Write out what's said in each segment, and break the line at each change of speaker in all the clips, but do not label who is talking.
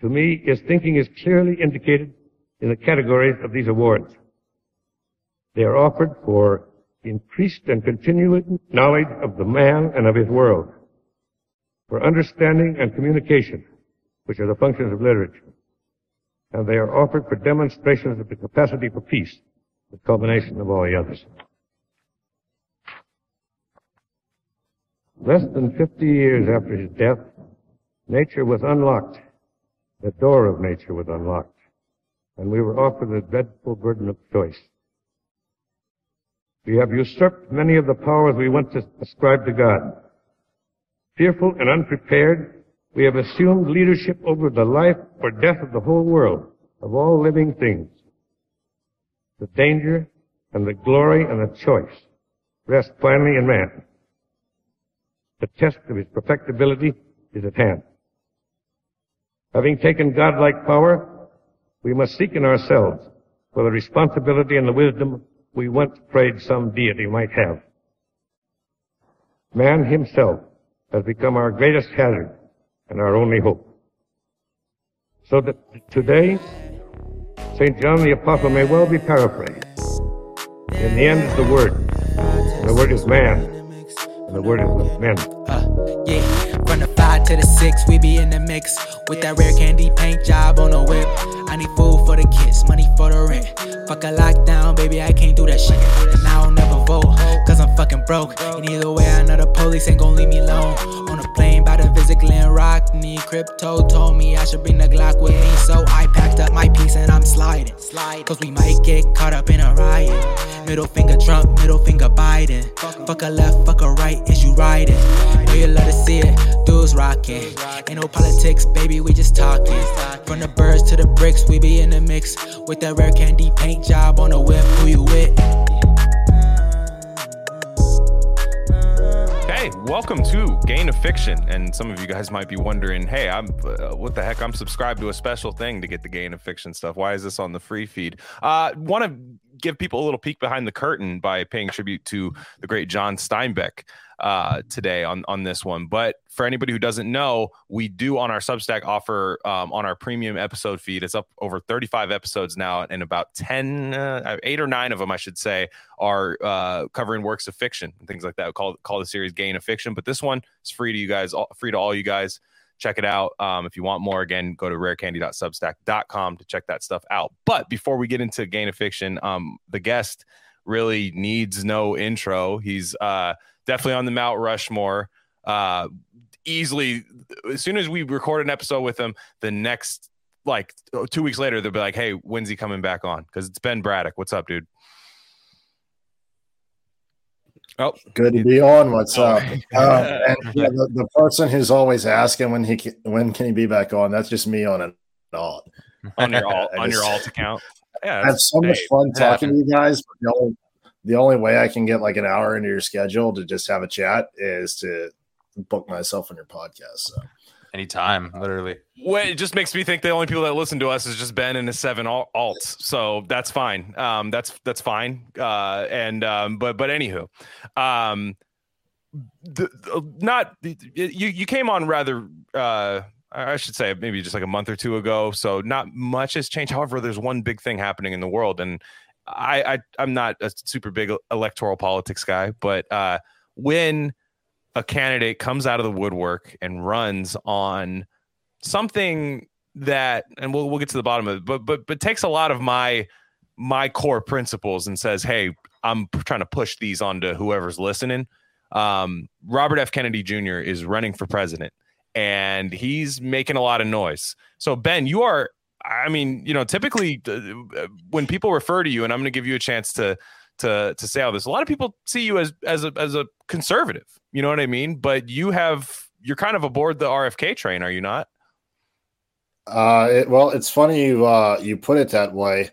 to me, his thinking is clearly indicated in the categories of these awards. They are offered for increased and continuing knowledge of the man and of his world, for understanding and communication, which are the functions of literature, and they are offered for demonstrations of the capacity for peace, the culmination of all the others. Less than 50 years after his death, nature was unlocked. The door of nature was unlocked, and we were offered the dreadful burden of choice. We have usurped many of the powers we once ascribed to God. Fearful and unprepared, we have assumed leadership over the life or death of the whole world, of all living things. The danger and the glory and the choice rest finally in man. The test of his perfectibility is at hand. Having taken godlike power, we must seek in ourselves for the responsibility and the wisdom we once prayed some deity might have. Man himself has become our greatest hazard and our only hope. So that today, St. John the Apostle may well be paraphrased. In the end is the Word, and the Word is man, and the Word is men.
Uh, yeah, from the five to the six, we be in the mix with that rare candy paint job on the whip. Need food for the kids, money for the rent. Fuck a lockdown, baby, I can't do that shit. And I don't never vote, cause I'm fucking broke. And either way, I know the police ain't gon' leave me alone. On a plane by the visit Glen Rock, need crypto told me I should bring the Glock with me. So I packed up my piece and I'm sliding. Cause we might get caught up in a riot. Middle finger Trump, middle finger Biden. Fuck a left, fuck a right, is you riding? Know you love to see it, dudes rocking. Ain't no politics, baby, we just talking. From the birds to the bricks, we be in the mix. With that rare candy paint job on the whip, who you with?
Hey, welcome to Gain of Fiction. And some of you guys might be wondering, hey, I'm uh, what the heck? I'm subscribed to a special thing to get the Gain of Fiction stuff. Why is this on the free feed? Uh, Want to give people a little peek behind the curtain by paying tribute to the great John Steinbeck uh, today on on this one. But for anybody who doesn't know, we do on our Substack offer um, on our premium episode feed. It's up over 35 episodes now, and about 10, uh, eight or nine of them, I should say, are uh, covering works of fiction and things like that. We call call the series Gain of Fiction. But this one is free to you guys, free to all you guys. Check it out. Um, if you want more, again, go to rarecandy.substack.com to check that stuff out. But before we get into Gain of Fiction, um, the guest really needs no intro. He's uh, definitely on the Mount Rushmore. Uh, easily, as soon as we record an episode with him, the next like two weeks later, they'll be like, "Hey, when's he coming back on?" Because it's Ben Braddock. What's up, dude?
Oh, good to be on. What's up? Uh, and yeah, the, the, person who's always asking when he can, when can he be back on? That's just me on an alt.
on your alt on your alt account.
Yeah, I have so much fun talking to you guys. But the only the only way I can get like an hour into your schedule to just have a chat is to book myself on your podcast. So
anytime, literally.
Well, it just makes me think the only people that listen to us is just Ben and his seven alts. So that's fine. Um, that's that's fine. Uh, and um, but but anywho, um, the, the not you you came on rather. Uh, I should say maybe just like a month or two ago. So not much has changed. However, there's one big thing happening in the world, and I, I I'm not a super big electoral politics guy, but uh, when a candidate comes out of the woodwork and runs on something that, and we'll we'll get to the bottom of it, but but but takes a lot of my my core principles and says, hey, I'm trying to push these onto whoever's listening. Um, Robert F. Kennedy Jr. is running for president, and he's making a lot of noise. So Ben, you are I mean, you know, typically uh, when people refer to you, and I'm going to give you a chance to to to say all this. A lot of people see you as as a as a conservative. You know what I mean? But you have you're kind of aboard the RFK train, are you not?
Uh, it, well, it's funny you uh, you put it that way.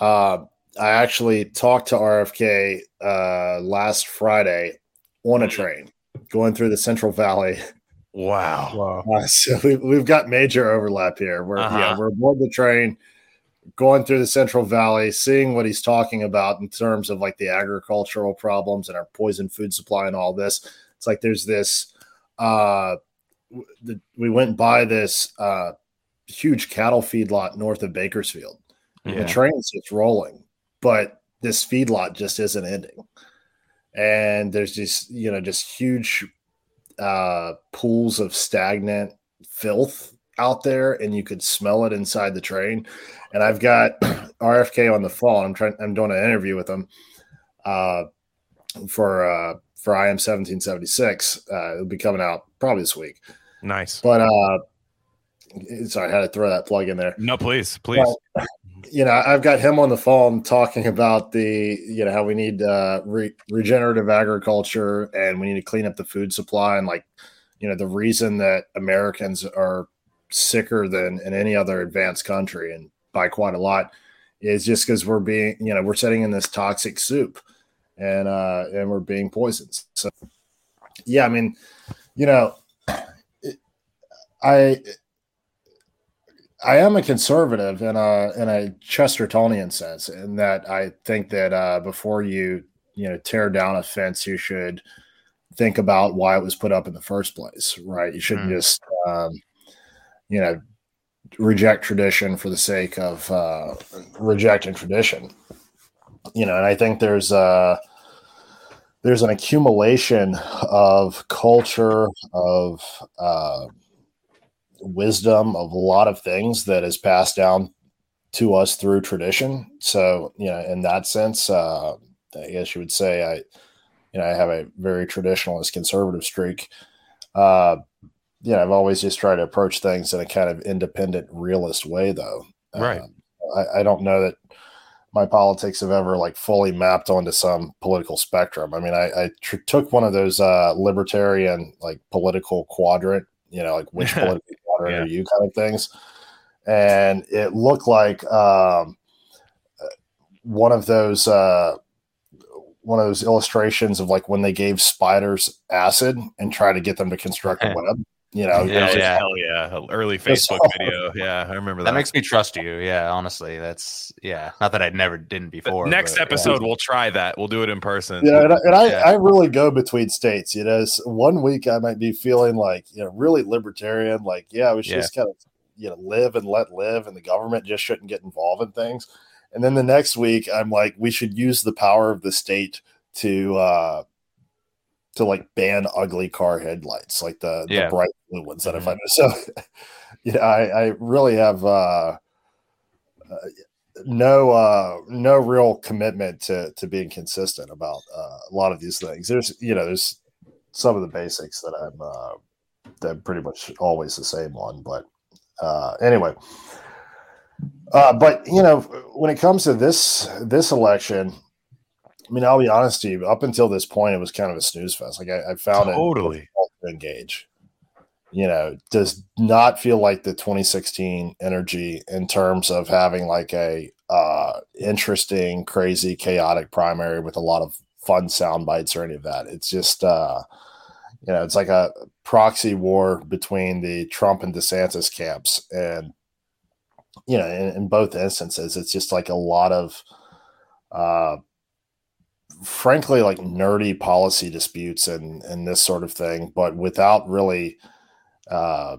Uh, I actually talked to RFK uh, last Friday on a mm. train going through the Central Valley
Wow.
wow. Uh, so we, we've got major overlap here. We're uh-huh. yeah, we're aboard the train, going through the Central Valley, seeing what he's talking about in terms of like the agricultural problems and our poison food supply and all this. It's like there's this. Uh, the, we went by this uh, huge cattle feedlot north of Bakersfield.
Yeah.
The train's just rolling, but this feedlot just isn't ending. And there's just, you know, just huge uh, pools of stagnant filth out there, and you could smell it inside the train. And I've got RFK on the phone. I'm trying, I'm doing an interview with him uh, for, uh, for IM 1776. Uh, it'll be coming out probably this week.
Nice.
But uh, sorry, I had to throw that plug in there.
No, please, please.
But, you know, I've got him on the phone talking about the, you know, how we need uh, re- regenerative agriculture and we need to clean up the food supply and like, you know, the reason that Americans are sicker than in any other advanced country and by quite a lot is just because we're being, you know, we're sitting in this toxic soup and uh and we're being poisoned. So yeah, I mean, you know, I I am a conservative in a in a Chestertonian sense, in that I think that uh, before you you know tear down a fence, you should think about why it was put up in the first place. Right? You shouldn't
Mm.
just um, you know reject tradition for the sake of uh, rejecting tradition. You know, and I think there's uh there's an accumulation of culture of uh, wisdom of a lot of things that is passed down to us through tradition. So, you know, in that sense, uh, I guess you would say I, you know, I have a very traditionalist conservative streak. Uh, you know, I've always just tried to approach things in a kind of independent, realist way, though.
Right.
Um, I, I don't know that my politics have ever like fully mapped onto some political spectrum. I mean, I, I tr- took one of those uh, libertarian like political quadrant, you know, like which political quadrant
Yeah.
you kind of things, and it looked like um, one of those uh, one of those illustrations of like when they gave spiders acid and tried to get them to construct a web. You know,
Yeah,
just-
yeah.
Hell yeah. Early Facebook
all.
video. Yeah, I remember that.
That makes me trust you. Yeah, honestly, that's yeah. Not that I never didn't before.
Next
but, yeah.
episode, we'll try that. We'll do it in person.
Yeah, and, I, and I,
Yeah.
I really go between states. You know, one week I might be feeling like you know really libertarian, like yeah, we should
Yeah.
just kind of you know live and let live, and the government just shouldn't get involved in things. And then the next week I'm like, we should use the power of the state to uh to like ban ugly car headlights, like the,
Yeah.
the bright blue ones that
Mhm.
if I so yeah, I, I really have uh, uh no uh no real commitment to to being consistent about uh, a lot of these things there's you know there's some of the basics that i'm uh that I'm pretty much always the same on but uh anyway uh but you know when it comes to this this election i mean i'll be honest to you up until this point it was kind of a snooze fest. Like i, I found it
Totally.
engage. You know does not feel like the 2016 energy in terms of having like a uh interesting crazy chaotic primary with a lot of fun sound bites or any of that. It's just uh you know it's like a proxy war between the trump and desantis camps. And you know in, in both instances it's just like a lot of uh frankly like nerdy policy disputes and and this sort of thing but without really uh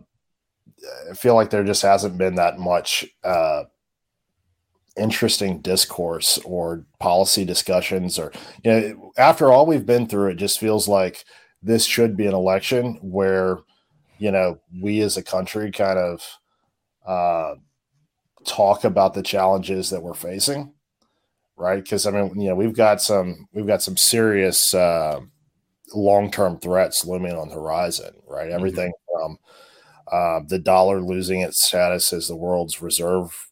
i feel like there just hasn't been that much uh interesting discourse or policy discussions or you know after all we've been through it just feels like this should be an election where you know we as a country kind of uh talk about the challenges that we're facing right? Because i mean you know we've got some we've got some serious uh long-term threats looming on the horizon right? Everything from uh, the dollar losing its status as the world's reserve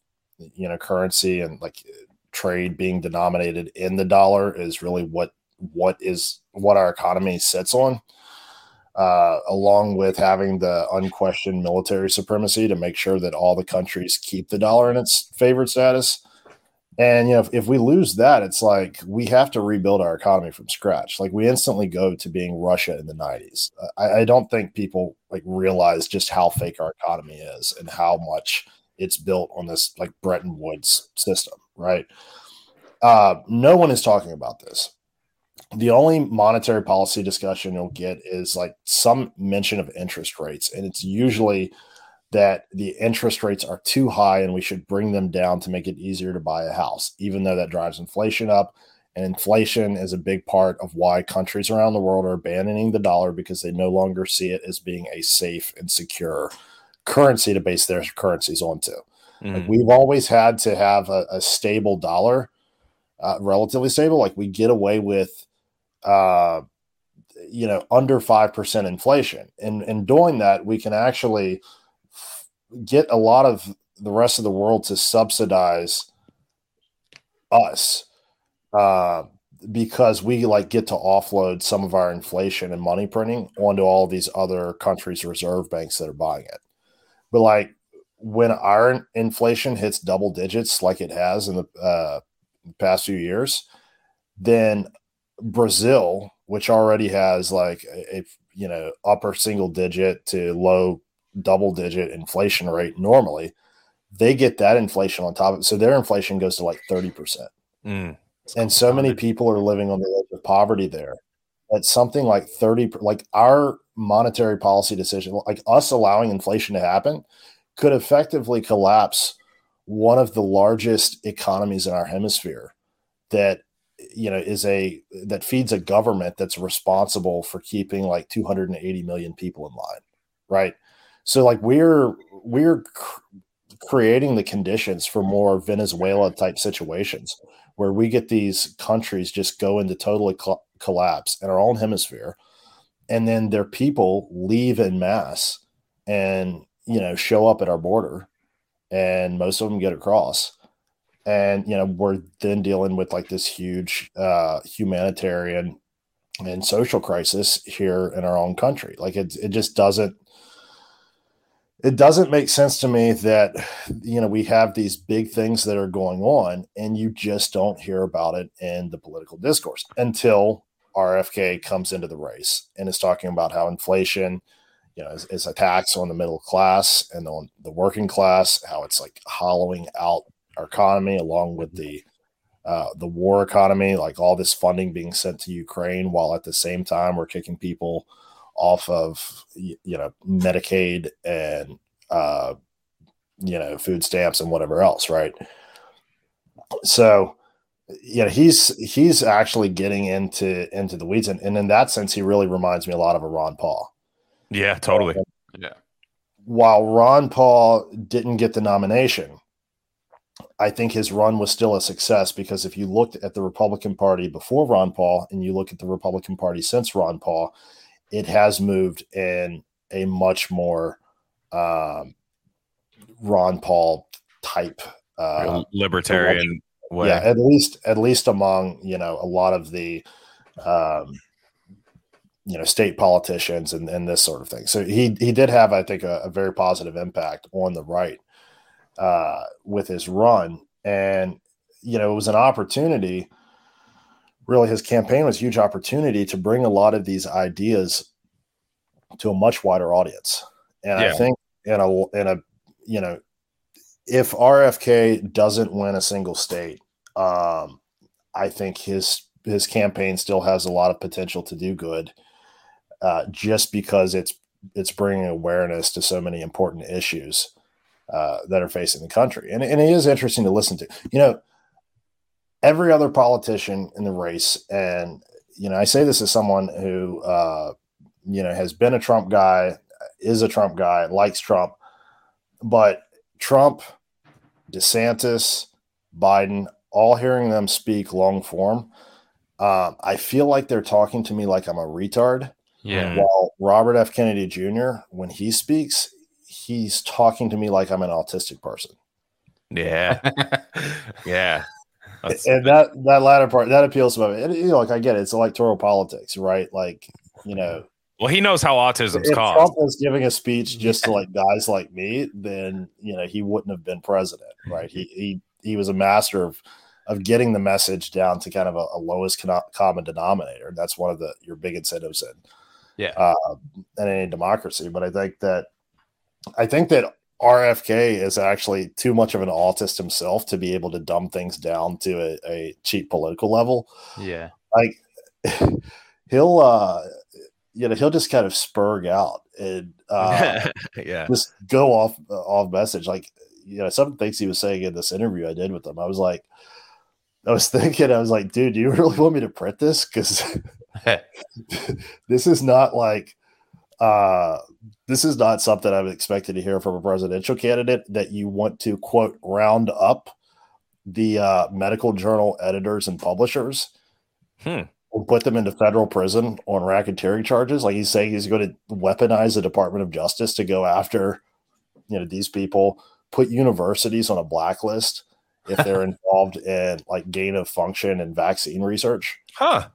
you know currency and like trade being denominated in the dollar is really what what is what our economy sits on uh, along with having the unquestioned military supremacy to make sure that all the countries keep the dollar in its favored status and you know if, if we lose that it's like we have to rebuild our economy from scratch like we instantly go to being russia in the 90s I, I don't think people like realize just how fake our economy is and how much it's built on this like Bretton Woods system, right? Uh, no one is talking about this. The only monetary policy discussion you'll get is like some mention of interest rates, and it's usually that the interest rates are too high and we should bring them down to make it easier to buy a house, even though that drives inflation up. And inflation is a big part of why countries around the world are abandoning the dollar because they no longer see it as being a safe and secure currency to base their currencies onto.
Mhm.
Like we've always had to have a, a stable dollar, uh, relatively stable. Like we get away with, uh, you know, under five percent inflation, and and doing that, we can actually get a lot of the rest of the world to subsidize us, uh, because we like get to offload some of our inflation and money printing onto all these other countries' reserve banks that are buying it. But like when our inflation hits double digits like it has in the uh, past few years, then Brazil, which already has like a, a you know upper single digit to low double digit inflation rate normally, they get that inflation on top of it. So their inflation goes to like 30%.
Mm.
And so many people are living on the edge of poverty there that something like 30 like our monetary policy decision like us allowing inflation to happen could effectively collapse one of the largest economies in our hemisphere that you know is a that feeds a government that's responsible for keeping like 280 million people in line right so like we're we're cr- creating the conditions for more venezuela type situations where we get these countries just go into total col- collapse in our own hemisphere and then their people leave in mass and you know show up at our border and most of them get across. And you know we're then dealing with like this huge uh humanitarian and social crisis here in our own country. Like it, it just doesn't it doesn't make sense to me that you know we have these big things that are going on and you just don't hear about it in the political discourse until RFK comes into the race and is talking about how inflation you know is, is a tax on the middle class and on the working class how it's like hollowing out our economy along with the uh, the war economy like all this funding being sent to Ukraine while at the same time we're kicking people off of you know Medicaid and uh, you know food stamps and whatever else, right? So you know he's he's actually getting into into the weeds, and, and in that sense, he really reminds me a lot of a Ron Paul.
Yeah, totally.
Yeah.
While Ron Paul didn't get the nomination, I think his run was still a success because if you looked at the Republican Party before Ron Paul and you look at the Republican Party since Ron Paul, it has moved in a much more um, Ron Paul type. Uh,
libertarian way.
yeah, at least at least among you know a lot of the um, you know state politicians and, and this sort of thing. So he he did have I think a, a very positive impact on the right uh, with his run, and you know it was an opportunity. Really, his campaign was a huge opportunity to bring a lot of these ideas to a much wider audience. And I think in a in a you know if RFK doesn't win a single state, um, I think his his campaign still has a lot of potential to do good, uh, just because it's it's bringing awareness to so many important issues uh, that are facing the country, and and it is interesting to listen to. You know, every other politician in the race, and you know, I say this as someone who uh, you know has been a Trump guy, is a Trump guy, likes Trump, but Trump, DeSantis, Biden, all hearing them speak long form, uh, I feel like they're talking to me like I'm a retard.
Yeah.
While Robert F. Kennedy Jr., when he speaks, he's talking to me like I'm an autistic person.
Yeah. yeah. That's-
and that that latter part that appeals to me. And, you know, like I get it, it's electoral politics, right? Like, you know,
well, he knows how autism's
if
caused.
Trump was giving a speech just to like guys like me, then you know he wouldn't have been president, right? He he he was a master of of getting the message down to kind of a, a lowest common denominator. That's one of the your big incentives in
Yeah.
uh, in any democracy. But I think that I think that RFK is actually too much of an autist himself to be able to dumb things down to a, a cheap political level
Yeah.
like he'll uh you know he'll just kind of spurg out and uh,
yeah.
just go off uh, off message. Like you know, some things he was saying in this interview I did with him, I was like, I was thinking, I was like, dude, do you really want me to print this? Because this is not like uh this is not something I'm expected to hear from a presidential candidate that you want to quote round up the uh, medical journal editors and publishers
Hmm.
or put them into federal prison on racketeering charges. Like he's saying he's going to weaponize the Department of Justice to go after you know these people, put universities on a blacklist if they're involved in like gain of function and vaccine research.
Huh.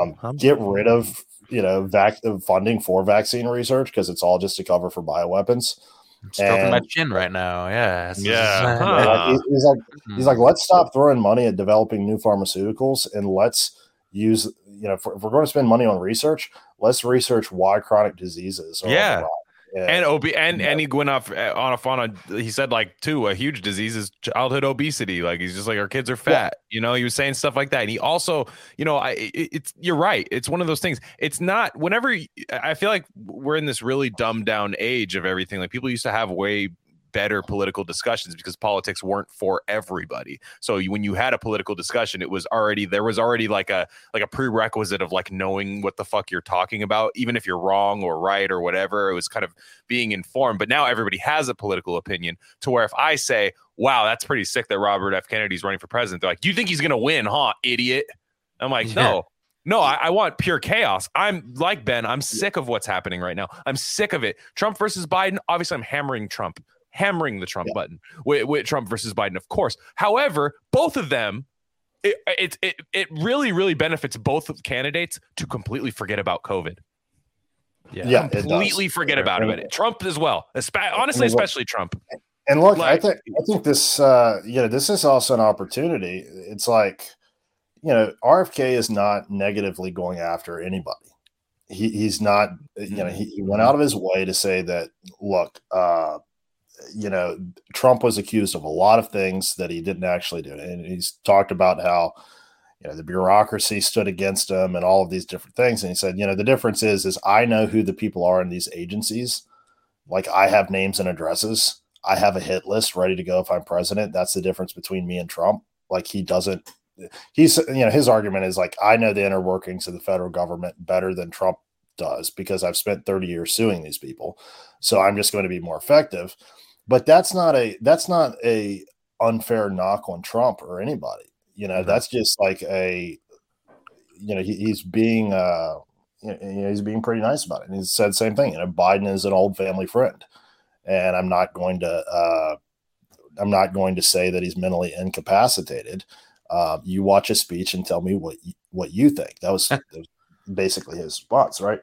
Um, get rid of you know vac- funding for vaccine research because it's all just to cover for bioweapons.
I'm stroking my chin right now. Yeah.
Yeah, huh.
Like, he's like
Hmm.
he's like let's stop throwing money at developing new pharmaceuticals and let's use you know if we're, if we're going to spend money on research let's research why chronic diseases are on the
Yeah. and ob and
Yeah.
and he went off uh, on a on a he said like too a huge disease is childhood obesity. Like he's just like our kids are fat you know? He was saying stuff like that. And he also you know i it, it's you're right. It's one of those things. It's not whenever I feel like we're in this really dumbed down age of everything. Like people used to have way better political discussions because politics weren't for everybody so when you had a political discussion it was already there was already like a like a prerequisite of like knowing what the fuck you're talking about even if you're wrong or right or whatever it was kind of being informed but now everybody has a political opinion to where if i say wow that's pretty sick that robert f kennedy's running for president they're like you think he's gonna win huh idiot i'm like
Yeah.
no no, I, I want pure chaos. I'm like Ben. I'm sick of what's happening right now. I'm sick of it. Trump versus Biden. Obviously, I'm hammering Trump, hammering the Trump
Yeah.
button with, with Trump versus Biden, of course. However, both of them it, it it it really really benefits both candidates to completely forget about COVID.
yeah, it does.
completely forget about
And-
it. Trump as well. Espe- honestly,
And what-
especially Trump.
And look,
Like-
I think I think this uh you know, this is also an opportunity. It's like, you know, RFK is not negatively going after anybody. He he's not you know, he, he went out of his way to say that look, uh you know, Trump was accused of a lot of things that he didn't actually do. And he's talked about how you know the bureaucracy stood against him and all of these different things. And he said, you know, the difference is is I know who the people are in these agencies. Like I have names and addresses. I have a hit list ready to go if I'm president. That's the difference between me and Trump. Like he doesn't he's you know his argument is like I know the inner workings of the federal government better than Trump does because I've spent 30 years suing these people. So I'm just going to be more effective. But that's not a that's not a unfair knock on Trump or anybody. You know, that's just like a you know, he, he's being uh you know, he's being pretty nice about it. And he said the same thing. You know, Biden is an old family friend and I'm not going to uh, I'm not going to say that he's mentally incapacitated. Uh, you watch a speech and tell me what you, what you think. That was, that was basically his response, right?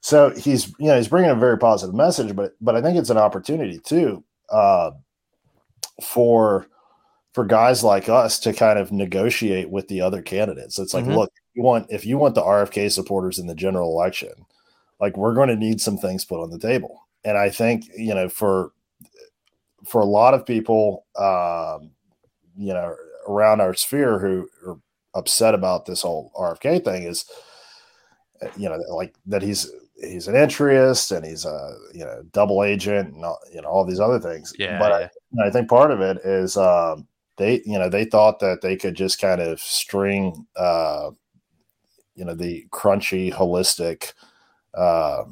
So he's you know he's bringing a very positive message, but but I think it's an opportunity too uh, for for guys like us to kind of negotiate with the other candidates. It's like,
Mhm.
look, you want if you want the RFK supporters in the general election, like we're going to need some things put on the table and I think you know for for a lot of people, um, you know, around our sphere who are upset about this whole RFK thing is, you know, like that he's he's an entryist and he's a you know double agent and all, you know all these other things.
Yeah,
but
yeah.
I, I think part of it is um, they you know they thought that they could just kind of string uh, you know the crunchy holistic. Uh,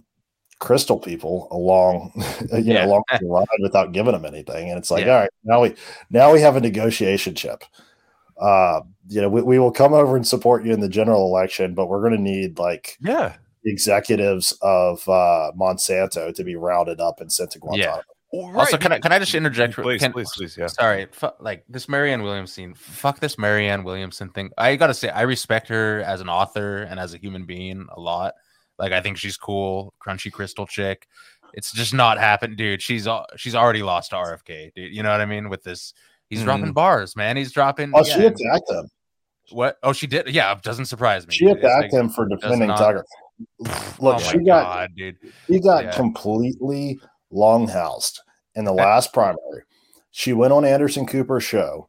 crystal people along you
Yeah.
know along the ride without giving them anything and it's like
Yeah.
all right now we now we have a negotiation chip uh you know we, we will come over and support you in the general election but we're going to need like
Yeah.
Executives of uh monsanto to be rounded up and sent to guantanamo yeah
Also, can I can I just interject?
Please,
can,
please, please. Yeah.
Sorry, fu- like this Marianne Williamson. Scene. Fuck this Marianne Williamson thing. I gotta say, I respect her as an author and as a human being a lot. Like, I think she's cool, crunchy crystal chick. It's just not happened, dude. She's al- she's already lost to RFK, dude. You know what I mean? With this, he's
Mhm.
dropping bars, man. He's dropping.
oh
yeah,
she attacked him
What? Oh, she did. Yeah, it doesn't surprise me.
she attacked
like-
him for defending
not-
tucker look
oh
she got
God, dude.
She got
Yeah.
completely longhoused in the last primary. She went on Anderson Cooper's show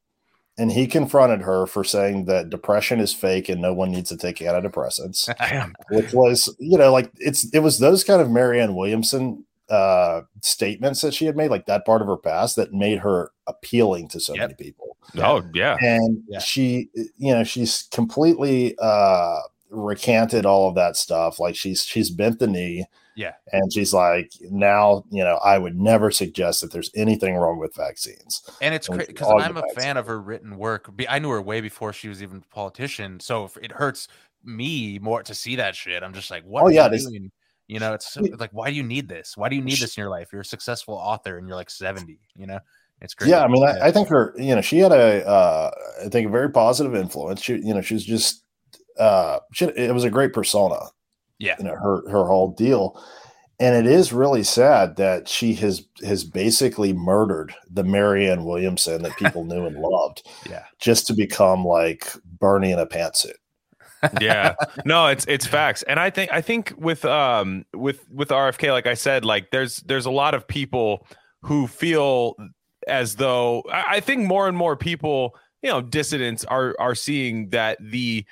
and he confronted her for saying that depression is fake and no one needs to take antidepressants, which was, you know, like it's it was those kind of Marianne Williamson uh statements that she had made, like that part of her past that made her appealing to so
Yep.
many people.
Oh yeah.
And
Yeah.
she, you know, she's completely uh recanted all of that stuff. Like she's she's bent the knee.
Yeah.
And she's like, now, you know, I would never suggest that there's anything wrong with vaccines.
And it's crazy because I'm a
facts.
fan of her written work. I knew her way before she was even a politician, so if it hurts me more to see that shit. I'm just like, what?
Oh, yeah,
you
it is.
doing? You know, it's, like, why do you need this? Why do you need this in your life? You're a successful author and you're like 70. You know, it's great.
Yeah, I mean, I, I think her, you know, she had a, uh, I think a very positive influence. She, you know, she's just, uh, she, it was a great persona.
Yeah.
you know, her her whole deal, and it is really sad that she has has basically murdered the Marianne Williamson that people knew and loved,
yeah,
just to become like Bernie in a pantsuit.
yeah no it's it's facts and i think i think with um with with rfk like i said like there's there's a lot of people who feel as though i, I think more and more people you know dissidents are are seeing that the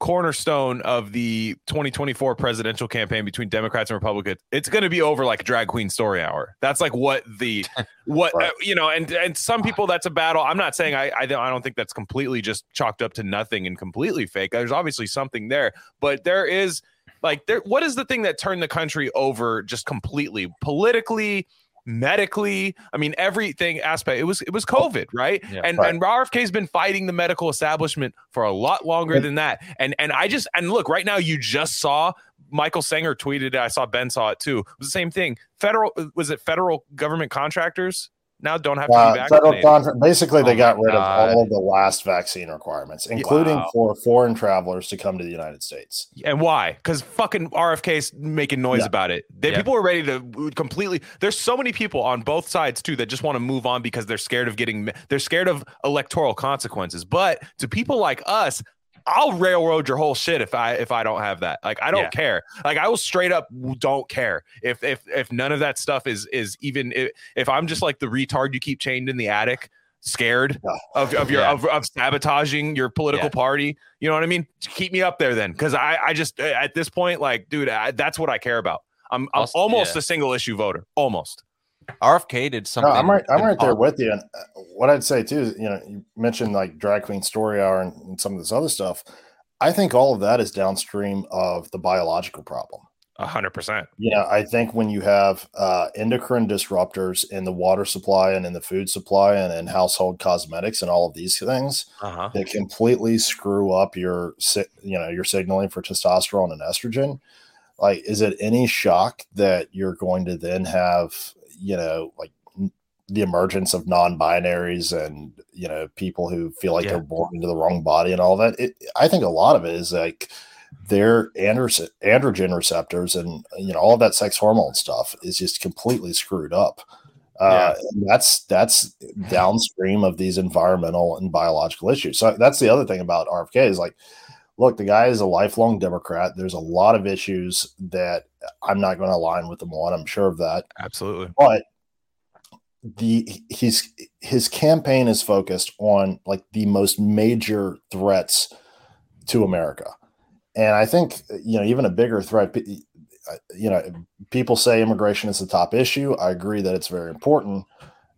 cornerstone of the 2024 presidential campaign between democrats and republicans it's going to be over like drag queen story hour. That's like what the what
Right.
uh, you know and and some people that's a battle. I'm not saying i i don't, I don't think that's completely just chalked up to nothing and completely fake. There's obviously something there but there is like there what is the thing that turned the country over just completely? Politically medically i mean everything aspect it was it was covid right?
Yeah.
and
Right.
and rfk's been fighting the medical establishment for a lot longer than that. And and i just and look right now you just saw michael senger tweeted it i saw ben saw it too. It was the same thing. Federal was it federal government contractors now don't have to
Uh,
be vaccinated
contract. Basically, they
Oh
got
my
rid of all of the last vaccine requirements, including
Wow.
for foreign travelers to come to the United States.
And why? Because fucking RFK's making noise
Yeah.
about it. They,
Yeah.
People are ready to completely. There's so many people on both sides too that just want to move on because they're scared of getting. They're scared of electoral consequences. But to people like us, I'll railroad your whole shit if I if I don't have that. Like I don't
Yeah.
care. Like I will straight up don't care if if if none of that stuff is is even if, if I'm just like the retard you keep chained in the attic. Scared of, of your
Yeah.
of, of sabotaging your political
Yeah.
party, you know what I mean? Keep me up there then, because I I just at this point, like, dude, I, that's what I care about. I'm, I'm almost
yeah.
a single issue voter, almost.
RFK did
No,
something.
I'm right. I'm right there with you. And uh, what I'd say too is, you know, you mentioned like drag queen story hour and, and some of this other stuff. I think all of that is downstream of the biological problem.
A hundred percent.
Yeah, I think when you have uh, endocrine disruptors in the water supply and in the food supply and in household cosmetics and all of these things
Uh huh.
that completely screw up your, you know, your signaling for testosterone and estrogen. Like, is it any shock that you're going to then have, you know, like the emergence of non-binaries and you know people who feel like
Yeah.
they're born into the wrong body and all that? It, I think a lot of it is like their androgen receptors and you know all of that sex hormone stuff is just completely screwed up. Uh, and that's that's downstream of these environmental and biological issues. So that's the other thing about RFK is like, look, the guy is a lifelong Democrat. There's a lot of issues that I'm not going to align with him on. I'm sure of that,
Absolutely.
but the he's his campaign is focused on like the most major threats to America, and I think you know even a bigger threat. You know, people say immigration is the top issue. I agree that it's very important.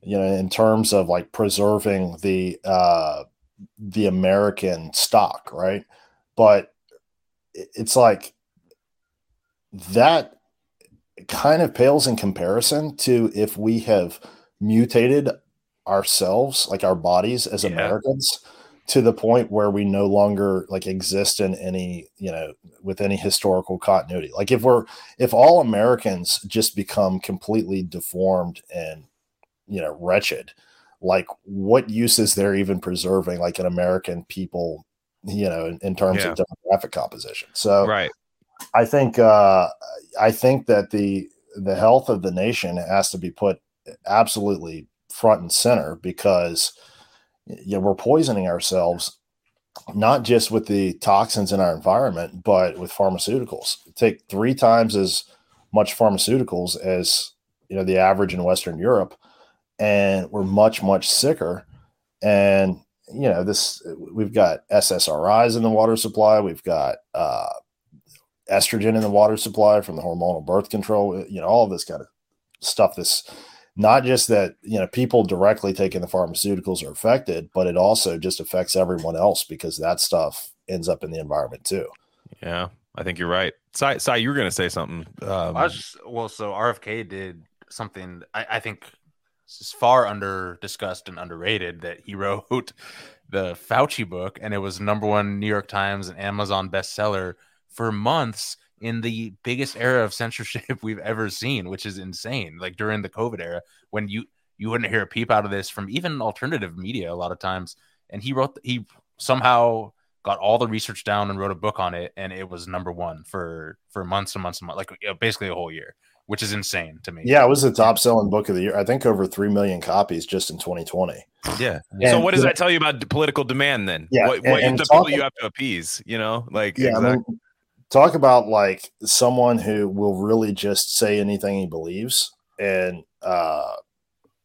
You know, in terms of like preserving the uh, the American stock, right? But it's like that kind of pales in comparison to if we have mutated ourselves, like our bodies as
Yeah.
Americans, to the point where we no longer like exist in any, you know, with any historical continuity. Like if we're if all Americans just become completely deformed and you know wretched, like what use is there even preserving like an American people, you know, in, in terms
Yeah.
of demographic composition? So
Right.
I think uh, I think that the the health of the nation has to be put absolutely front and center because you know, we're poisoning ourselves not just with the toxins in our environment but with pharmaceuticals. Take three times as much pharmaceuticals as you know the average in Western Europe, and we're much much sicker. And you know, this we've got SSRIs in the water supply. We've got uh, estrogen in the water supply from the hormonal birth control. You know, all of this kind of stuff. This not just that you know people directly taking the pharmaceuticals are affected, but it also just affects everyone else because that stuff ends up in the environment too.
Yeah, I think you're right. Sai, Sai you were going to say something. Um,
I was just, well, so RFK did something I, I think is far under discussed and underrated that he wrote the Fauci book and it was number one New York Times and Amazon bestseller for months in the biggest era of censorship we've ever seen, which is insane. Like during the COVID era, when you you wouldn't hear a peep out of this from even alternative media a lot of times. And he wrote he somehow got all the research down and wrote a book on it, and it was number one for for months and months and months, like basically a whole year, which is insane to me.
Yeah, it was the top selling book of the year. I think over three million copies just in 2020.
Yeah.
And
so what does
the-
that tell you about political demand then?
Yeah,
What,
and-
what
and
the people you have to appease, you know? Like
Yeah, I mean, talk about like someone who will really just say anything he believes and uh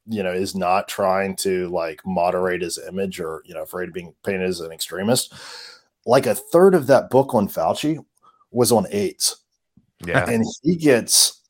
you know is not trying to like moderate his image or you know afraid of being painted as an extremist like a third of that book on fauci was on aids
yeah.
and he gets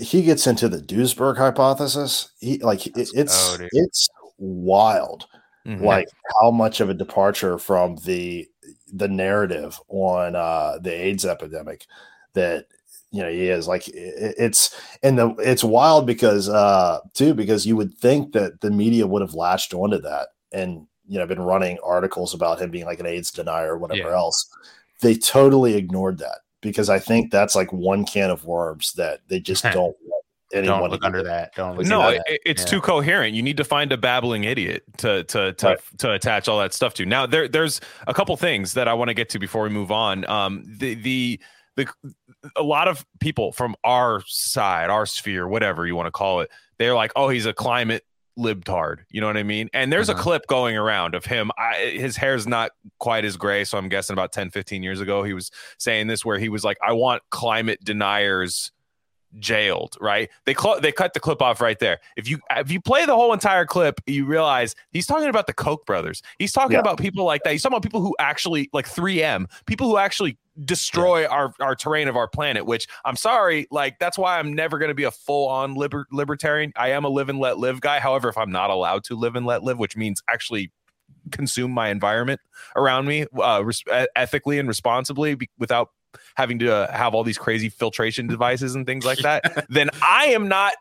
he gets into the duesberg hypothesis he like it, it's
oh,
it's wild
Mhm.
like how much of a departure from the the narrative on uh the AIDS epidemic that you know he is like it, it's and the it's wild because uh too because you would think that the media would have latched onto that and you know been running articles about him being like an AIDS denier or whatever
Yeah.
else they totally ignored that because I think that's like one can of worms that they just don't want anyone
Don't look under
in.
that. Don't look
no,
under
it,
that.
it's
Yeah.
too coherent. You need to find a babbling idiot to to to,
Right.
to attach all that stuff to. Now, there there's a couple things that I want to get to before we move on. Um, the the the a lot of people from our side, our sphere, whatever you want to call it, they're like, "Oh, he's a climate libtard." You know what I mean? And there's
Mhm.
a clip going around of him. I, his hair's not quite as gray, so I'm guessing about 10, 15 years ago, he was saying this, where he was like, "I want climate deniers." Jailed right? They cl- they cut the clip off right there. If you if you play the whole entire clip you realize he's talking about the koch brothers. He's talking
Yeah.
about people like that. He's talking about people who actually like 3m people who actually destroy our our terrain of our planet which i'm sorry like that's why i'm never going to be a full-on liber- libertarian. I am a live and let live guy. However if i'm not allowed to live and let live which means actually consume my environment around me uh, res- ethically and responsibly be- without having to uh, have all these crazy filtration devices and things like that, then I am not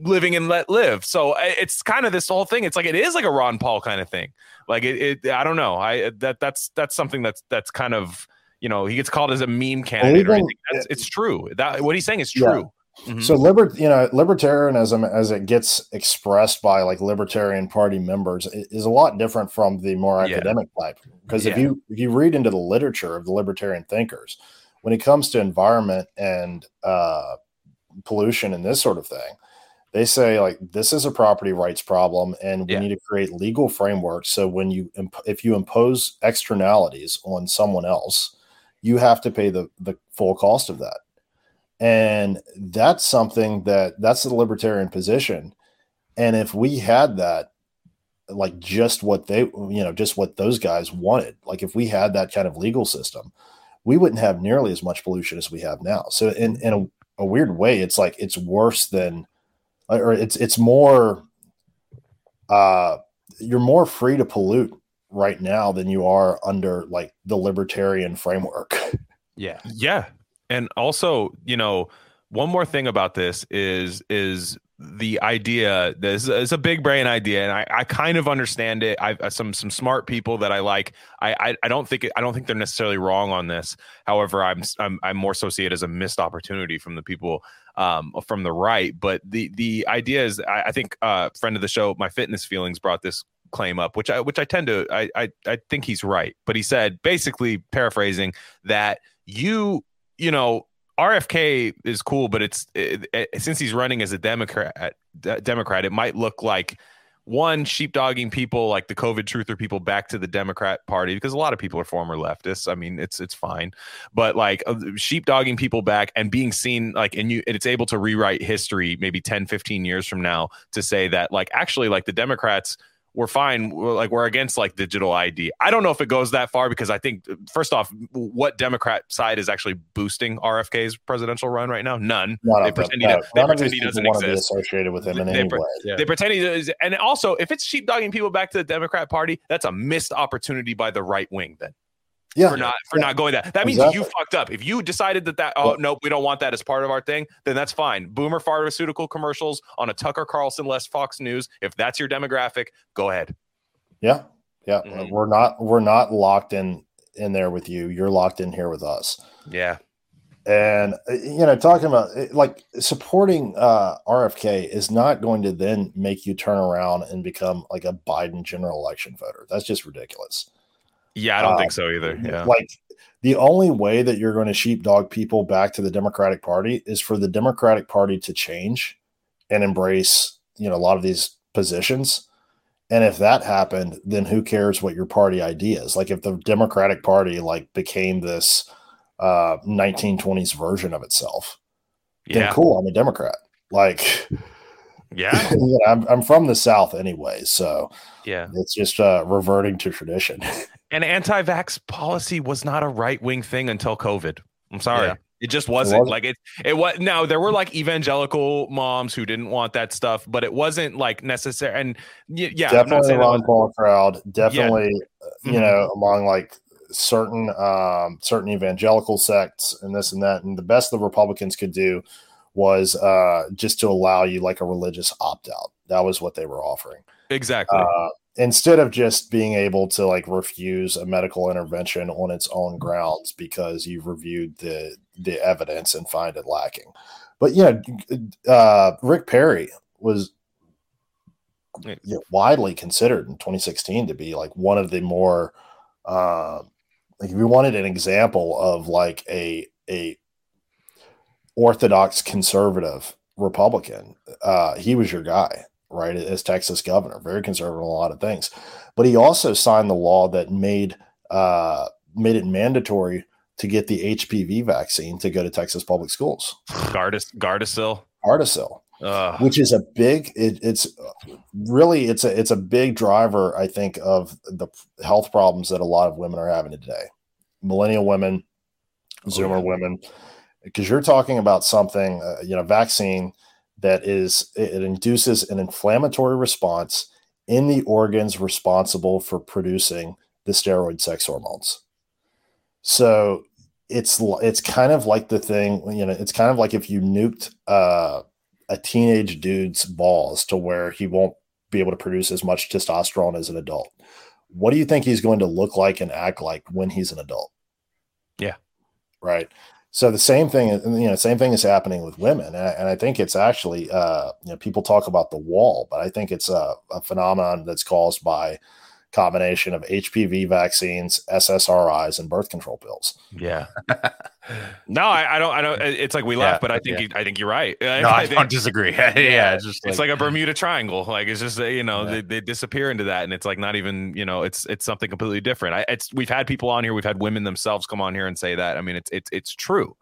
living and let live. So it's kind of this whole thing. It's like it is like a Ron Paul kind of thing. Like it, it I don't know. I that that's that's something that's that's kind of you know he gets called as a meme candidate or
even-
anything. That's, it's true. That what he's saying is
Yeah.
true. Mhm.
So liber, you know, libertarianism as it gets expressed by like libertarian party members is a lot different from the more
Yeah.
academic type. Because if you if you read into the literature of the libertarian thinkers, when it comes to environment and uh, pollution and this sort of thing, they say like this is a property rights problem, and we
Yeah.
need to create legal frameworks. So when you imp- if you impose externalities on someone else, you have to pay the the full cost of that and that's something that that's the libertarian position and if we had that like just what they you know just what those guys wanted like if we had that kind of legal system we wouldn't have nearly as much pollution as we have now so in in a, a weird way it's like it's worse than or it's it's more uh you're more free to pollute right now than you are under like the libertarian framework
Yeah.
Yeah. And also, you know, one more thing about this is is the idea this is a big brain idea and I, I kind of understand it. I've uh, some some smart people that i like i i, I don't think i don't think they're necessarily wrong on this. However i'm i'm, I'm more so see it as a missed opportunity from the people um from the right. But the the idea is i, I think uh friend of the show my fitness feelings brought this claim up which i which i tend to I, I i think he's right. But he said basically paraphrasing that you you know RFK is cool, but it's it, it- since he's running as a Democrat, de- Democrat, it might look like one sheepdogging people like the COVID truther people back to the Democrat Party because a lot of people are former leftists. I mean, it's it's fine, but like uh, sheepdogging people back and being seen like and you and it's able to rewrite history maybe 10, 15 years from now to say that like actually like the Democrats we're fine. We're like we're against like digital ID. I don't know if it goes that far because I think first off, what Democrat side is actually boosting RFK's presidential run right now? None.
None
they
of them.
pretend, he,
No,
they
none of
pretend
these
he doesn't
people want to be
exist.
associated with him in
They
any
pre-
way.
Yeah.
They pretend he does, and also if it's sheepdogging people back to the Democrat Party, that's a missed opportunity by the right wing. Then
Yeah,
for not for
Yeah.
not going that. That means
Exactly.
you fucked up. If you decided that that oh
Yeah.
nope, we don't want that as part of our thing, then that's fine. Boomer pharmaceutical commercials on a Tucker Carlson less Fox News. If that's your demographic, go ahead.
yeah, yeah.
Mhm.
We're not we're not locked in in there with you. You're locked in here with us.
Yeah.
And uh, you know, talking about like supporting uh, RFK is not going to then make you turn around and become like a Biden general election voter. That's just ridiculous.
Yeah, I don't
Uh,
think so either. Yeah.
Like the only way that you're going to sheepdog people back to the Democratic Party is for the Democratic Party to change and embrace, you know, a lot of these positions. And if that happened, then who cares what your party idea is? Like if the Democratic Party like became this uh 1920s version of itself, then
Yeah.
cool, I'm a Democrat. Like
Yeah.
I'm I'm from the South anyway, so
Yeah.
it's just uh reverting to tradition.
And anti-vax policy was not a right-wing thing until COVID. I'm sorry.
Yeah.
It just wasn't
wasn't?
like it. It was now there were like evangelical moms who didn't want that stuff, but it wasn't like necessary. And y- yeah,
definitely Ron Paul crowd. Definitely, uh, you
Mhm.
know, among like certain um, certain evangelical sects and this and that. And the best the Republicans could do was uh, just to allow you like a religious opt out. That was what they were offering.
exactly.
Uh, instead of just being able to like refuse a medical intervention on its own grounds because you've reviewed the the evidence and find it lacking. But yeah, uh, Rick Perry was
Yeah.
you know, widely considered in 2016 to be like one of the more uh, like if you wanted an example of like a a orthodox conservative Republican, uh, he was your guy, right? As Texas governor, very conservative on a lot of things. But he also signed the law that made uh, made it mandatory to get the HPV vaccine to go to Texas public schools.
Gardas Gardasil.
Gardasil,
Ugh.
which is a big it, it's really it's a it's a big driver i think of the health problems that a lot of women are having today millennial women zoomer women because you're talking about something uh, you know vaccine that is it, induces an inflammatory response in the organs responsible for producing the steroid sex hormones so it's it's kind of like the thing you know it's kind of like if you nuked uh a teenage dude's balls to where he won't be able to produce as much testosterone as an adult. What do you think he's going to look like and act like when he's an adult?
Yeah.
Right. So the same thing, you know, same thing is happening with women, and I, and I think it's actually, uh, you know, people talk about the wall, but I think it's a, a phenomenon that's caused by combination of HPV vaccines, SSRIs, and birth control pills.
Yeah. no, I, I don't. I don't. It's like we
Yeah,
laugh, but I think
yeah.
you, I think you're right.
No, I
think-
don't disagree. yeah, it's just
it's like a Bermuda Triangle. Like it's just you know
Yeah.
they, they disappear into that, and it's like not even you know it's it's something completely different. I, it's we've had people on here, we've had women themselves come on here and say that. I mean, it's it's it's true,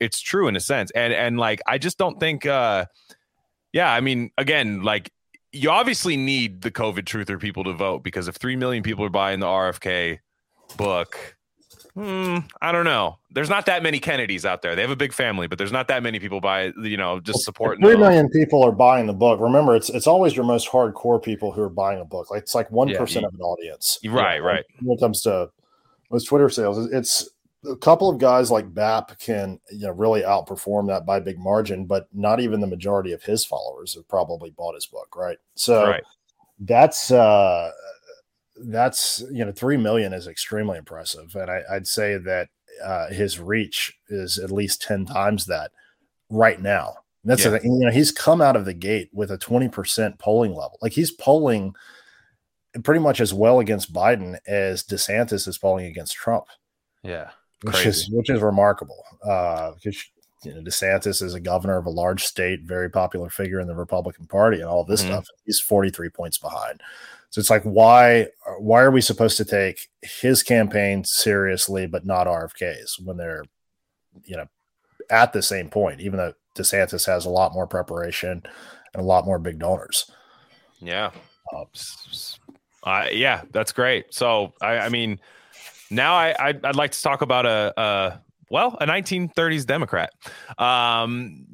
it's true in a sense, and and like I just don't think. uh Yeah, I mean, again, like you obviously need the COVID truther people to vote because if three million people are buying the RFK book. Hmm, I don't know. There's not that many Kennedys out there. They have a big family, but there's not that many people by you know just supporting.
Three
the-
million people are buying the book. Remember, it's it's always your most hardcore people who are buying a book. Like it's like one
Yeah,
of an audience.
Right,
when-
right.
When it comes to with Twitter sales, it's a couple of guys like BAP can you know really outperform that by a big margin, but not even the majority of his followers have probably bought his book, right? So
Right.
that's uh that's you know three million is extremely impressive, and I, I'd say that uh, his reach is at least ten times that right now. And that's
Yeah.
the thing, you know he's come out of the gate with a twenty percent polling level. Like he's polling pretty much as well against Biden as DeSantis is polling against Trump,
yeah.
Which is which is remarkable. Uh, because you know DeSantis is a governor of a large state, very popular figure in the Republican Party, and all this
Mhm.
stuff. He's forty three points behind. So it's like why why are we supposed to take his campaign seriously but not RFK's when they're you know at the same point, even though DeSantis has a lot more preparation and a lot more big donors.
Yeah. S- Uh, yeah, that's great. So I, I mean, now I I'd, I'd, like to talk about a, a well a 1930s Democrat, um,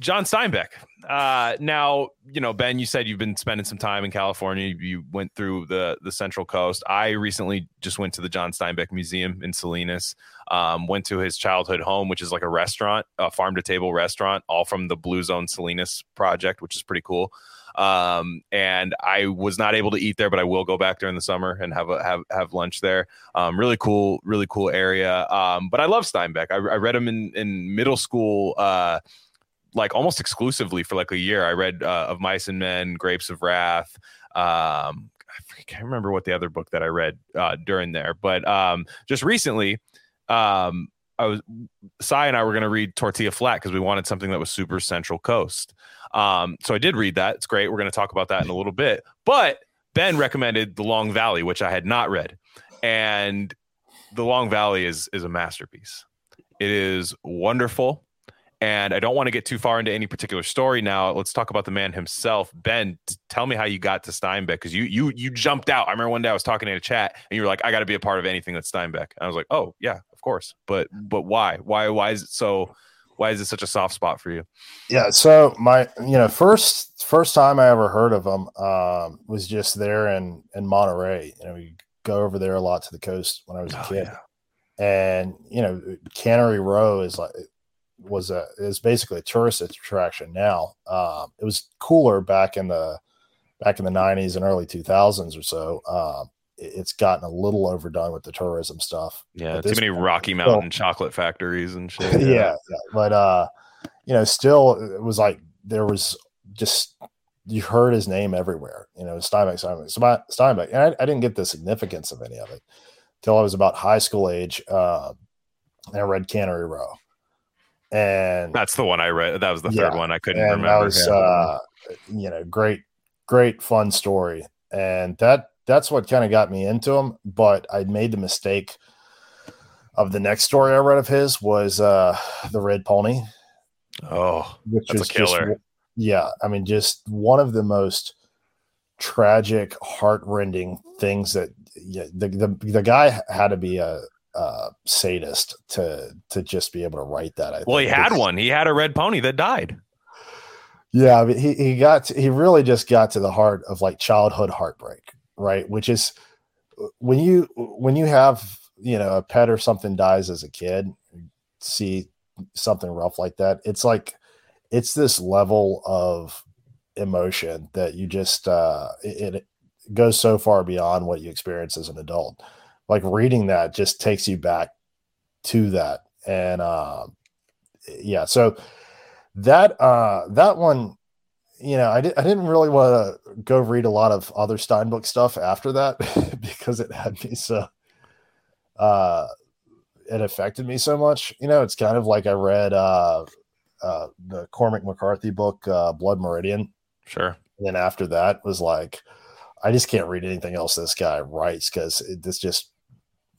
John Steinbeck. Uh, now you know Ben. You said you've been spending some time in California. You went through the the Central Coast. I recently just went to the John Steinbeck Museum in Salinas. Um, went to his childhood home, which is like a restaurant, a farm to table restaurant, all from the Blue Zone Salinas project, which is pretty cool. Um, and I was not able to eat there, but I will go back during the summer and have a, have have lunch there. Um, really cool, really cool area. Um, but I love Steinbeck. I, I read him in in middle school. Uh, like almost exclusively for like a year. I read uh, of Mice and Men, Grapes of Wrath. Um, I can't remember what the other book that I read uh, during there, but um, just recently, um, I was Cy and I were going to read Tortilla Flat because we wanted something that was super Central Coast. Um, so I did read that. It's great. We're going to talk about that in a little bit. But Ben recommended The Long Valley, which I had not read, and The Long Valley is is a masterpiece. It is wonderful. And I don't want to get too far into any particular story now. Let's talk about the man himself. Ben, tell me how you got to Steinbeck because you you you jumped out. I remember one day I was talking in a chat and you were like, "I got to be a part of anything that's Steinbeck." And I was like, "Oh yeah, of course." But but why? Why why is it so? Why is it such a soft spot for you?
Yeah, so my you know first first time I ever heard of him um, was just there in in Monterey. You know, we go over there a lot to the coast when I was a oh, kid, yeah. and you know Cannery Row is like was a is basically a tourist attraction now. Um, it was cooler back in the back in the 90s and early 2000s or so. Um, it, it's gotten a little overdone with the tourism stuff.
Yeah, too many Rocky Mountain chocolate factories and shit.
Yeah. yeah, yeah, but uh, you know, still it was like there was just you heard his name everywhere. You know, Steinbeck, Steinbeck, Steinbeck, and I, I didn't get the significance of any of it till I was about high school age. Uh, and I read Cannery Row and
that's the one I read. That was the third one I couldn't remember. That
was, uh, you know, great, great fun story, and that that's what kind of got me into him. But I made the mistake of the next story I read of his was uh, the Red Pony.
Oh, which that's a killer.
Just, yeah, I mean, just one of the most tragic, heartrending things that yeah, the, the the guy had to be a uh, sadist to to just be able to write that. I
well, he had one. He had a red pony that died.
Yeah, but he he got to, he really just got to the heart of like childhood heartbreak, right? Which is when you when you have you know a pet or something dies as a kid, see something rough like that. It's like it's this level of emotion that you just uh it, it goes so far beyond what you experience as an adult like reading that just takes you back to that. And uh, yeah so that uh that one you know I, di- I didn't really want to go read a lot of other steinbeck stuff after that because it had me so uh it affected me so much. You know it's kind of like i read uh uh the cormac mccarthy book uh blood meridian.
Sure.
And then after that was like i just can't read anything else this guy writes because this just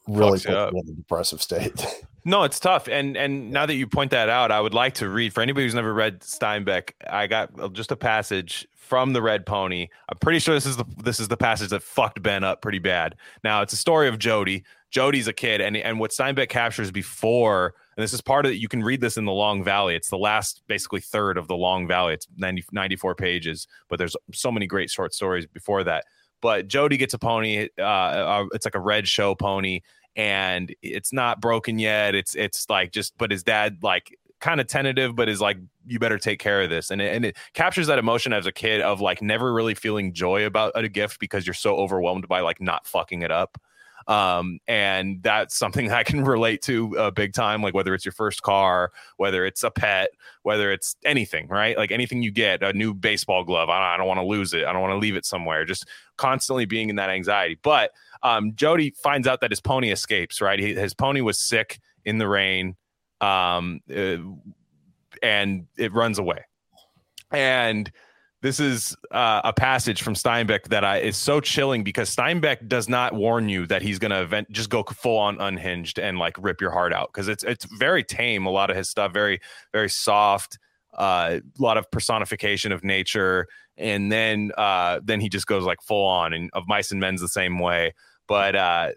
really put in a depressive state.
no, it's tough. And and now that you point that out, I would like to read for anybody who's never read Steinbeck. I got just a passage from the Red Pony. I'm pretty sure this is the this is the passage that fucked Ben up pretty bad. Now it's a story of Jody. Jody's a kid, and and what Steinbeck captures before, and this is part of it. You can read this in the Long Valley. It's the last, basically third of the Long Valley. It's 90, 94 pages, but there's so many great short stories before that. But Jody gets a pony. Uh, uh, it's like a red show pony and it's not broken yet. It's it's like just, but his dad like kind of tentative, but is like, you better take care of this. And it, and it captures that emotion as a kid of like never really feeling joy about a gift because you're so overwhelmed by like not fucking it up. Um, and that's something I can relate to uh, big time. Like whether it's your first car, whether it's a pet, whether it's anything, right? Like anything you get, a new baseball glove. I don't, I don't want to lose it. I don't want to leave it somewhere. Just constantly being in that anxiety. But um, Jody finds out that his pony escapes. Right, he, his pony was sick in the rain, um, uh, and it runs away. And this is uh, a passage from Steinbeck that I is so chilling because Steinbeck does not warn you that he's going to event just go full on unhinged and like rip your heart out because it's it's very tame. A lot of his stuff very very soft. Uh, a lot of personification of nature and then uh, then he just goes like full on. And of mice and men's the same way. But uh,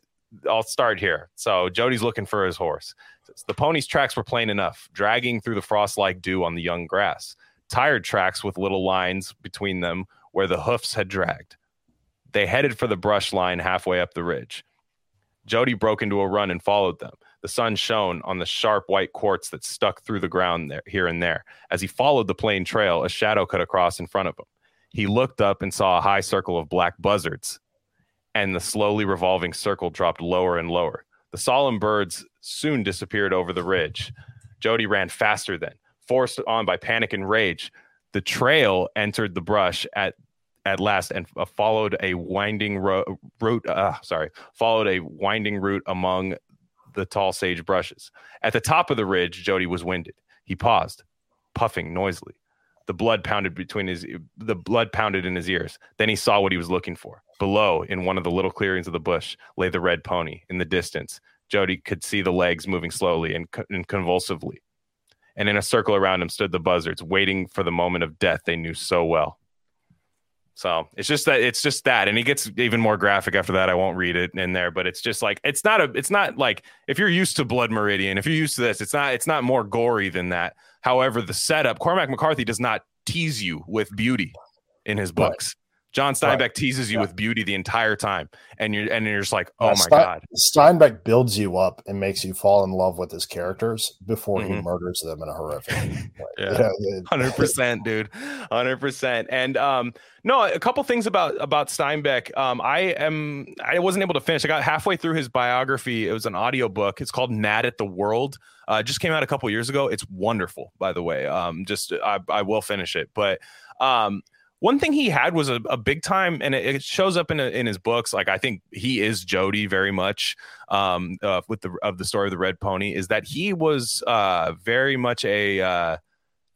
I'll start here. So Jody's looking for his horse. The pony's tracks were plain enough, dragging through the frost-like dew on the young grass. Tired tracks with little lines between them where the hoofs had dragged. They headed for the brush line halfway up the ridge. Jody broke into a run and followed them. The sun shone on the sharp white quartz that stuck through the ground there, here and there. As he followed the plain trail, a shadow cut across in front of him. He looked up and saw a high circle of black buzzards, and the slowly revolving circle dropped lower and lower. The solemn birds soon disappeared over the ridge. Jody ran faster then, forced on by panic and rage. The trail entered the brush at at last and uh, followed a winding ro- route. Uh, sorry, followed a winding route among the tall sage brushes. At the top of the ridge, Jody was winded. He paused, puffing noisily. The blood pounded between his the blood pounded in his ears. Then he saw what he was looking for. Below, in one of the little clearings of the bush, lay the red pony. In the distance, Jody could see the legs moving slowly and, and convulsively. And in a circle around him stood the buzzards, waiting for the moment of death they knew so well. So it's just that it's just that, and he gets even more graphic after that. I won't read it in there, but it's just like it's not a it's not like if you're used to Blood Meridian, if you're used to this, it's not it's not more gory than that. However, the setup, Cormac McCarthy does not tease you with beauty in his books. John Steinbeck
Right.
teases you
Yeah.
with beauty the entire time, and you're and you're just like, oh
Uh,
my
Stein-
god,
Steinbeck builds you up and makes you fall in love with his characters before he
Mhm.
murders them in a horrific way.
Yeah.
You know, it-
hundred percent, dude, hundred percent. And um, no, a couple things about about Steinbeck. Um, I am I wasn't able to finish. I got halfway through his biography. It was an audiobook. It's called Mad at the World. Uh, just came out a couple years ago. It's wonderful, by the way. Um, just I, I will finish it, but um. One thing he had was a, a big time, and it, it shows up in a, in his books. Like I think he is Jody very much um, uh, with the of the story of the Red Pony. Is that he was uh, very much a uh,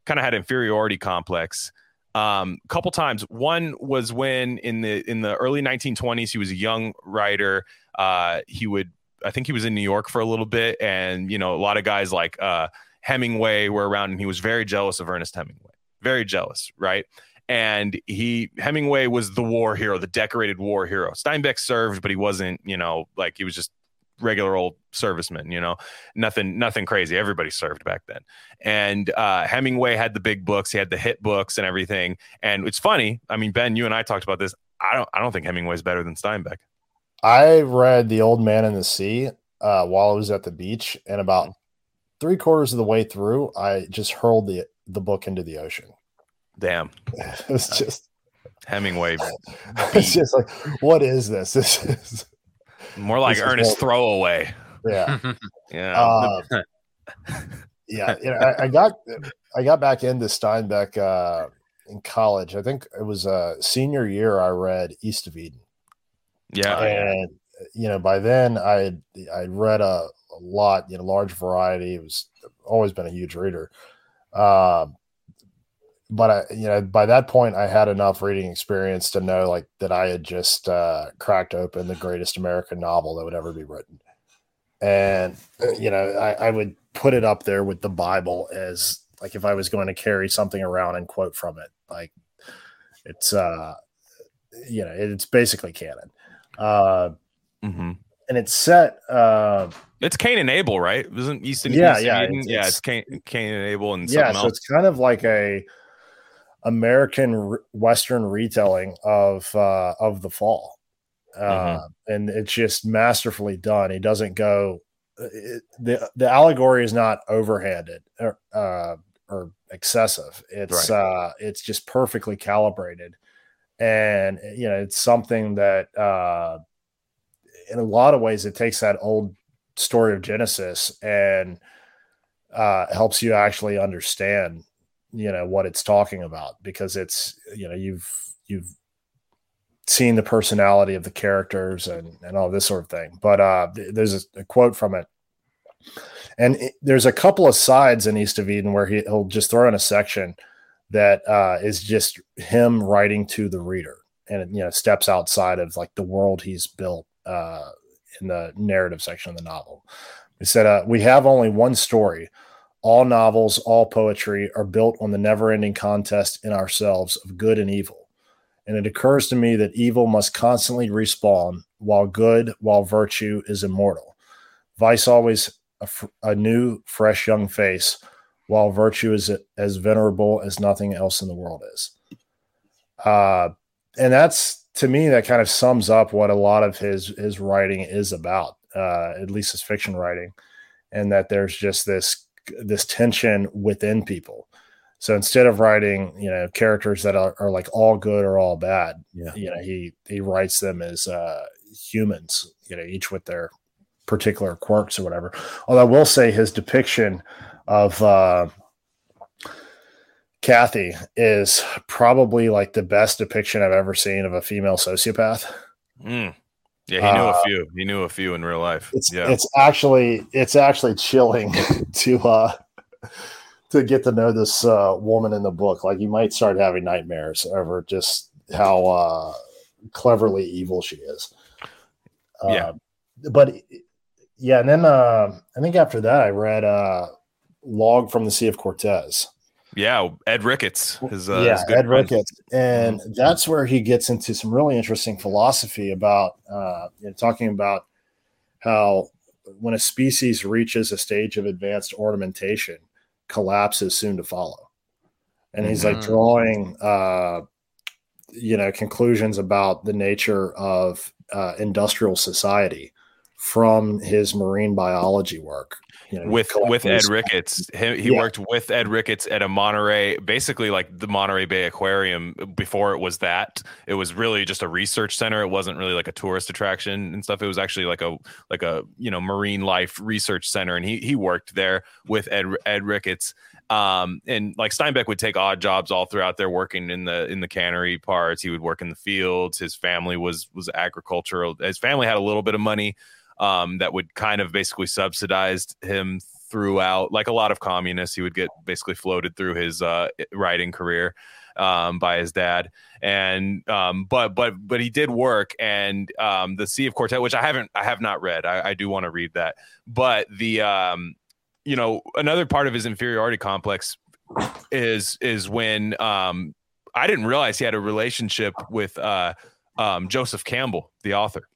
kind of had inferiority complex um a couple times one was when in the in the early 1920s he was a young writer uh he would i think he was in new york for a little bit and you know a lot of guys like uh hemingway were around and he was very jealous of ernest hemingway very jealous right and he hemingway was the war hero the decorated war hero steinbeck served but he wasn't you know like he was just regular old serviceman you know nothing nothing crazy everybody served back then and uh, Hemingway had the big books. He had the hit books and everything. And it's funny. I mean, Ben, you and I talked about this. I don't. I don't think Hemingway's better than Steinbeck.
I read The Old Man in the Sea uh, while I was at the beach, and about three quarters of the way through, I just hurled the the book into the ocean.
Damn,
It was just,
Hemingway,
it's just like, what is this? This is,
more like
This
Ernest
what-
Throwaway.
yeah.
Yeah,
Uh, yeah, you know, I, I got I got back into Steinbeck uh, in college. I think it was uh, senior year. I read East of Eden,
yeah,
and you know by then I I read a, a lot, you know, large variety. It was always been a huge reader. Um, but I, you know, by that point, I had enough reading experience to know like that I had just uh, cracked open the greatest American novel that would ever be written, and uh, you know, I, I would put it up there with the Bible as like if I was going to carry something around and quote from it, like it's uh, you know, it's basically canon. Uh,
hmm
and it's set uh
It's Cain and Abel, right? Isn't East and
Yeah,
East
yeah,
Eden?
it's-
yeah.
it's-
Cain, Cain and Abel and
yeah so
else.
it's kind of like a american western retelling of uh of the fall. Uh
Mm-hmm.
and it's just masterfully done. He doesn't go it, the the allegory is not overhanded or uh or excessive. It's uh it's just perfectly calibrated. And you know it's something that uh in a lot of ways it takes that old story of genesis and uh helps you actually understand you know what it's talking about because it's you know you've you've seen the personality of the characters and and all this sort of thing. But uh there's a, a quote from it. And it, there's a couple of sides in east of eden where he, he'll just throw in a section that uh is just him writing to the reader. And it you know steps outside of like the world he's built uh in the narrative section of the novel. He said uh, we have only one story all novels, all poetry are built on the never ending contest in ourselves of good and evil. and it occurs to me that evil must constantly respawn, while good, while virtue is immortal. Vice always a, a new, fresh young face, while virtue is as venerable as nothing else in the world is. Uh, and that's to me that kind of sums up what a lot of his his writing is about, uh, at least his fiction writing, and that there's just this this tension within people. So instead of writing, you know, characters that are, are like all good or all bad, yeah. you know, he he writes them as uh, humans, you know, each with their particular quirks or whatever. Although I will say his depiction of uh, Kathy is probably like the best depiction I've ever seen of a female sociopath.
Mm. Yeah, he knew uh, a few. He knew a few in real life.
It's,
yeah,
it's actually it's actually chilling to uh to get to know this uh, woman in the book. Like you might start having nightmares over just how uh, cleverly evil she is.
Yeah,
uh, but yeah, and then uh, I think after that I read uh, "Log from the Sea of Cortez."
Yeah, Ed Ricketts. His, uh,
yeah, Ed friend. Ricketts, and that's where he gets into some really interesting philosophy about uh, you know, talking about how when a species reaches a stage of advanced ornamentation, collapse is soon to follow. And he's mm-hmm. like drawing, uh, you know, conclusions about the nature of uh, industrial society from his marine biology work
you know, with with Ed Ricketts. He, he yeah. worked with Ed Ricketts at a Monterey, basically like the Monterey Bay Aquarium. Before it was that, it was really just a research center. It wasn't really like a tourist attraction and stuff. It was actually like a like a you know marine life research center, and he he worked there with Ed Ed Ricketts. Um, and like Steinbeck would take odd jobs all throughout there, working in the in the cannery parts. He would work in the fields. His family was was agricultural. His family had a little bit of money um, that would kind of basically subsidized him throughout. Like a lot of communists, he would get basically floated through his uh, writing career um, by his dad. And um, but but but he did work, and um, the Sea of Cortez, which I haven't I have not read. I, I do want to read that, but the um, you know another part of his inferiority complex is is when um, I didn't realize he had a relationship with uh, um, Joseph Campbell, the author.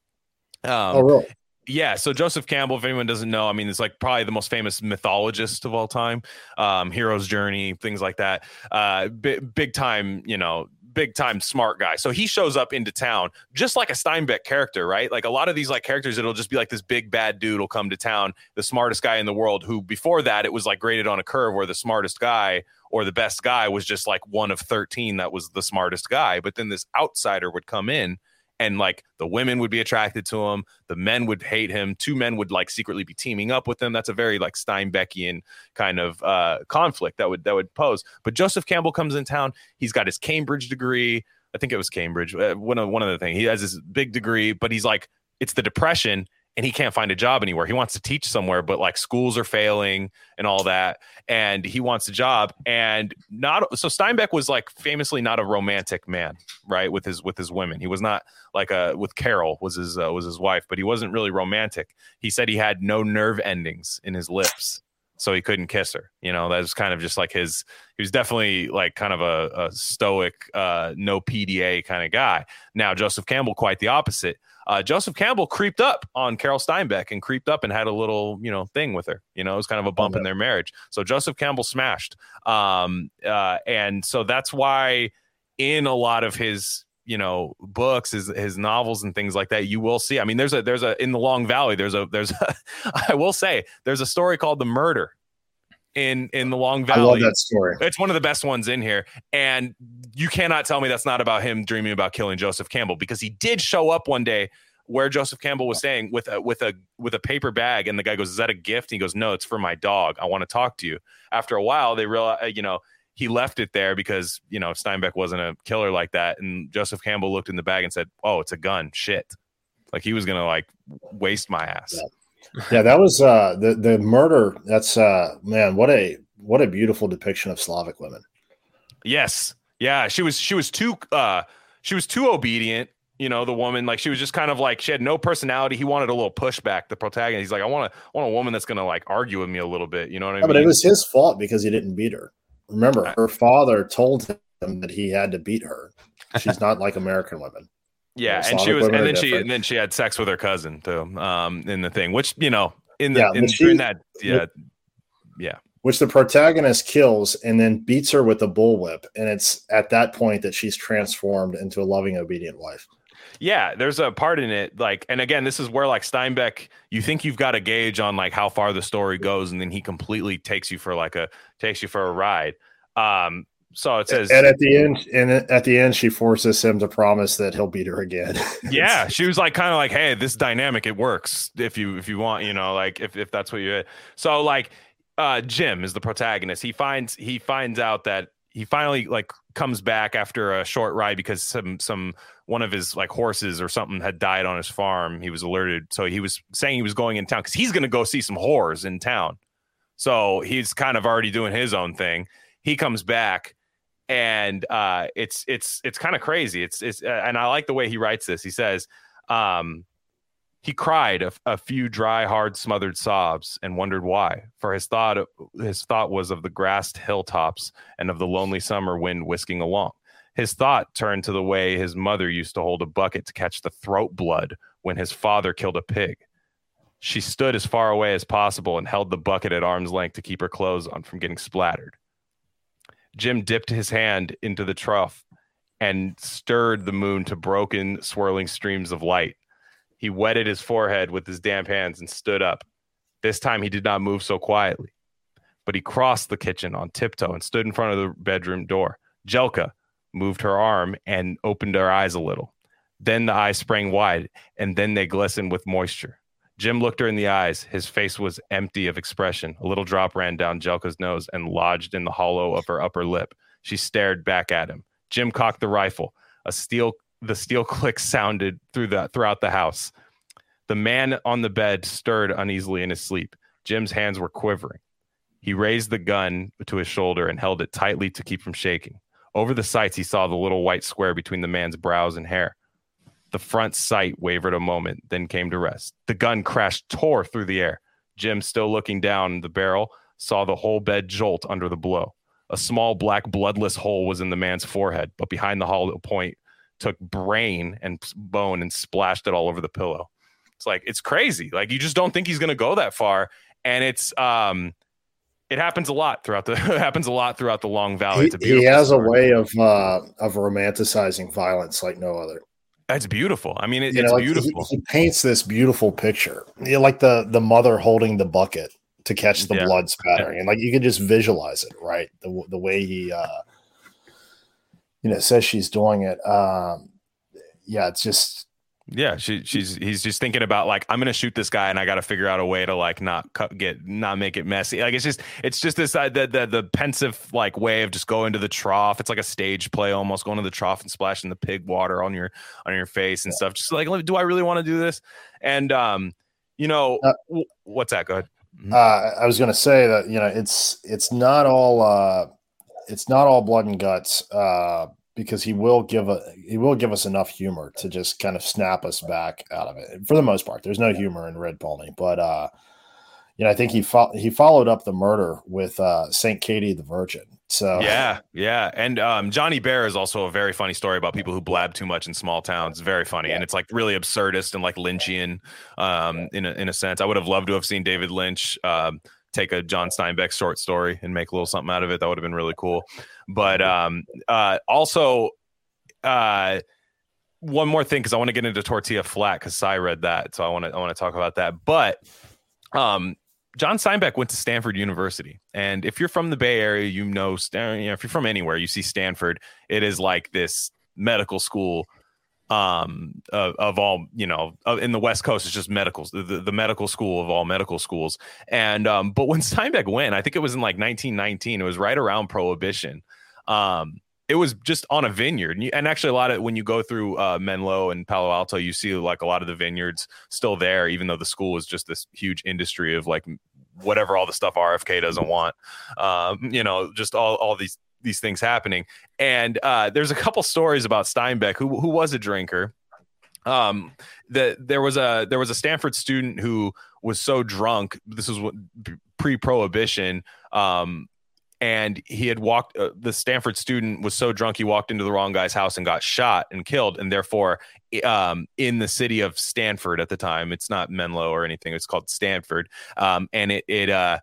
Um, oh, really?
Yeah, so Joseph Campbell, if anyone doesn't know, I mean, it's like probably the most famous mythologist of all time. Um, Hero's Journey, things like that. Uh, big, big time, you know, big time smart guy. So he shows up into town just like a Steinbeck character, right? Like a lot of these like characters, it'll just be like this big bad dude will come to town, the smartest guy in the world. Who before that it was like graded on a curve where the smartest guy or the best guy was just like one of thirteen that was the smartest guy. But then this outsider would come in and like the women would be attracted to him the men would hate him two men would like secretly be teaming up with him. That's a very like steinbeckian kind of uh, conflict that would that would pose. But joseph campbell comes in town. He's got his cambridge degree. I think it was cambridge uh, one of one of the things he has this big degree but he's like it's the depression and he can't find a job anywhere. He wants to teach somewhere, but like schools are failing and all that. And he wants a job. And not so Steinbeck was like famously not a romantic man, right? With his with his women. He was not like a with Carol was his uh, was his wife, but he wasn't really romantic. He said he had no nerve endings in his lips. So he couldn't kiss her. You know, that was kind of just like his he was definitely like kind of a, a stoic, uh, no PDA kind of guy. Now Joseph Campbell, quite the opposite uh, Joseph Campbell creeped up on Carol Steinbeck and creeped up and had a little, you know, thing with her. You know, it was kind of a bump in their marriage. So Joseph Campbell smashed. Um, uh, and so that's why in a lot of his you know books his his novels and things like that you will see i mean there's a there's a in the long valley there's a there's a, i will say there's a story called the murder in in the Long Valley. I
love that story.
It's one of the best ones in here, and you cannot tell me that's not about him dreaming about killing Joseph Campbell because he did show up one day where Joseph Campbell was staying with a with a with a paper bag, and the guy goes, "Is that a gift?" And he goes, "No, it's for my dog. I want to talk to you." After a while, they realize, you know, he left it there because you know Steinbeck wasn't a killer like that, and Joseph Campbell looked in the bag and said, "Oh, it's a gun. Shit." Like he was gonna like waste my ass.
Yeah yeah, that was uh, the the murder. That's uh, man, what a what a beautiful depiction of Slavic women.
Yes, yeah, she was she was too uh, she was too obedient. You know, the woman like she was just kind of like she had no personality. He wanted a little pushback. The protagonist, he's like, I want to want a woman that's gonna like argue with me a little bit. You know what I yeah, mean?
But it was his fault because he didn't beat her. Remember, her father told him that he had to beat her. She's not like American women.
Yeah, and she was, and then she, and then she had sex with her cousin too, um, in the thing, which you know, in the
Yeah,
in,
she-
that, yeah,
which the protagonist kills and then beats her with a bullwhip. And it's at that point that she's transformed into a loving, obedient wife.
Yeah, there's a part in it like and again this is where like Steinbeck you think you've got a gauge on like how far the story goes and then he completely takes you for like a takes you for a ride. Um so it says
and at the end, and at the end, she forces him to promise that he'll beat her again.
yeah, she was like kind of like hey, this dynamic it works if you if you want, you know, like if if that's what you So like uh Jim is the protagonist. He finds he finds out that he finally like comes back after a short ride because some some one of his like horses or something had died on his farm. He was alerted, so he was saying he was going in town because he's going to go see some whores in town. So he's kind of already doing his own thing. He comes back, and uh, it's it's it's kind of crazy. It's it's uh, and I like the way he writes this. He says, um, he cried a, a few dry, hard, smothered sobs and wondered why. For his thought his thought was of the grassed hilltops and of the lonely summer wind whisking along. His thought turned to the way his mother used to hold a bucket to catch the throat blood when his father killed a pig. She stood as far away as possible and held the bucket at arm's length to keep her clothes on from getting splattered. Jim dipped his hand into the trough and stirred the moon to broken, swirling streams of light. He wetted his forehead with his damp hands and stood up. This time he did not move so quietly, but he crossed the kitchen on tiptoe and stood in front of the bedroom door. Jelka moved her arm and opened her eyes a little. Then the eyes sprang wide, and then they glistened with moisture. Jim looked her in the eyes. His face was empty of expression. A little drop ran down Jelka's nose and lodged in the hollow of her upper lip. She stared back at him. Jim cocked the rifle. A steel the steel click sounded through the throughout the house. The man on the bed stirred uneasily in his sleep. Jim's hands were quivering. He raised the gun to his shoulder and held it tightly to keep from shaking. Over the sights, he saw the little white square between the man's brows and hair. The front sight wavered a moment, then came to rest. The gun crashed, tore through the air. Jim, still looking down the barrel, saw the whole bed jolt under the blow. A small black bloodless hole was in the man's forehead, but behind the hollow point took brain and bone and splashed it all over the pillow. It's like it's crazy. Like you just don't think he's going to go that far, and it's um, it happens a lot throughout the it happens a lot throughout the Long Valley.
he, he has
story.
a way of uh, of romanticizing violence like no other.
It's beautiful. I mean, it, it's
know, like, he-
beautiful.
He, paints this beautiful picture, you know, like the the mother holding the bucket to catch the
Yeah.
blood spattering, and like you can just visualize it, right? The the way he, uh, you know, says she's doing it. Um, yeah, it's just
Yeah, she she's he's just thinking about like I'm gonna shoot this guy and I got to figure out a way to like not cut, get not make it messy. Like it's just it's just this uh, the, the the pensive like way of just going to the trough. It's like a stage play almost going to the trough and splashing the pig water on your on your face and stuff. Just like do I really want to do this? And um, you know
Uh,
w- what's that? Go ahead. Mhm.
uh, I was going to say that you know it's it's not all uh, it's not all blood and guts uh, because he will give a he will give us enough humor to just kind of snap us back out of it. For the most part, there's no humor in Red Pony, but uh, you know I think he fo- he followed up the murder with uh, Saint Katie the Virgin. So
Yeah, yeah, and um, Johnny Bear is also a very funny story about people who blab too much in small towns. Very funny, and it's like really absurdist and like Lynchian, um, in a, in a sense. I would have loved to have seen David Lynch um, take a John Steinbeck short story and make a little something out of it. That would have been really cool. But um, uh, also, uh, one more thing because I want to get into Tortilla Flat because I read that, so I want to I want to talk about that. But um, John Steinbeck went to Stanford University, and if you're from the Bay Area, you know, you know, if you're from anywhere, you see Stanford. It is like this medical school um of, of all you know in the west coast it's just medicals the, the, the medical school of all medical schools. And um but when steinbeck went i think it was in like 1919 it was right around prohibition. Um it was just on a vineyard. And, you, and actually a lot of when you go through uh menlo and palo alto you see like a lot of the vineyards still there even though the school is just this huge industry of like whatever all the stuff rfk doesn't want. Um you know just all all these these things happening and uh, there's a couple stories about Steinbeck, who who was a drinker. Um, that there was a there was a Stanford student who was so drunk. This was pre-prohibition. Um, and he had walked. Uh, the Stanford student was so drunk he walked into the wrong guy's house and got shot and killed, and therefore, um, in the city of Stanford at the time, it's not Menlo or anything. It's called Stanford, um, and it it uh,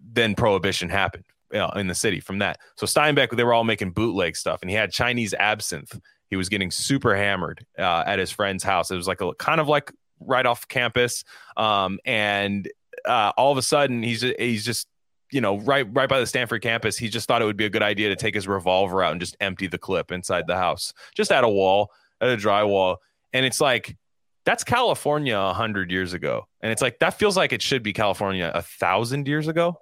then prohibition happened know, in the city from that. So Steinbeck, they were all making bootleg stuff, and he had Chinese absinthe. He was getting super hammered uh, at his friend's house. It was like a kind of like right off campus, um, and uh, all of a sudden he's he's just you know right right by the Stanford campus. He just thought it would be a good idea to take his revolver out and just empty the clip inside the house, just at a wall, at a drywall, and it's like that's California a hundred years ago, and it's like that feels like it should be California a thousand years ago.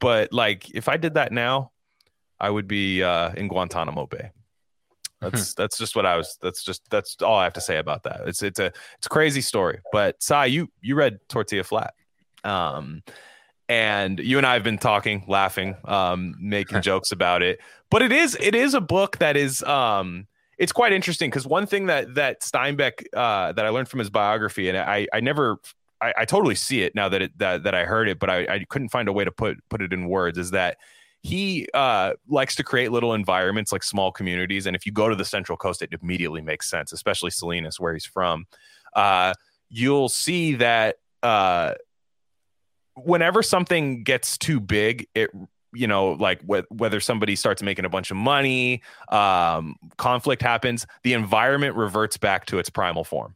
But like, if I did that now, I would be uh, in Guantanamo Bay. That's that's just what I was. That's just that's all I have to say about that. It's it's a it's a crazy story. But Sai, you you read Tortilla Flat, um, and you and I have been talking, laughing, um, making jokes about it. But it is it is a book that is um, it's quite interesting because one thing that that Steinbeck uh, that I learned from his biography, and I I never I, I totally see it now that it that, that I heard it, but I, I couldn't find a way to put put it in words. Is that he uh, likes to create little environments like small communities, and if you go to the Central Coast, it immediately makes sense, especially Salinas, where he's from. Uh, you'll see that uh, whenever something gets too big, it you know like wh- whether somebody starts making a bunch of money um, conflict happens the environment reverts back to its primal form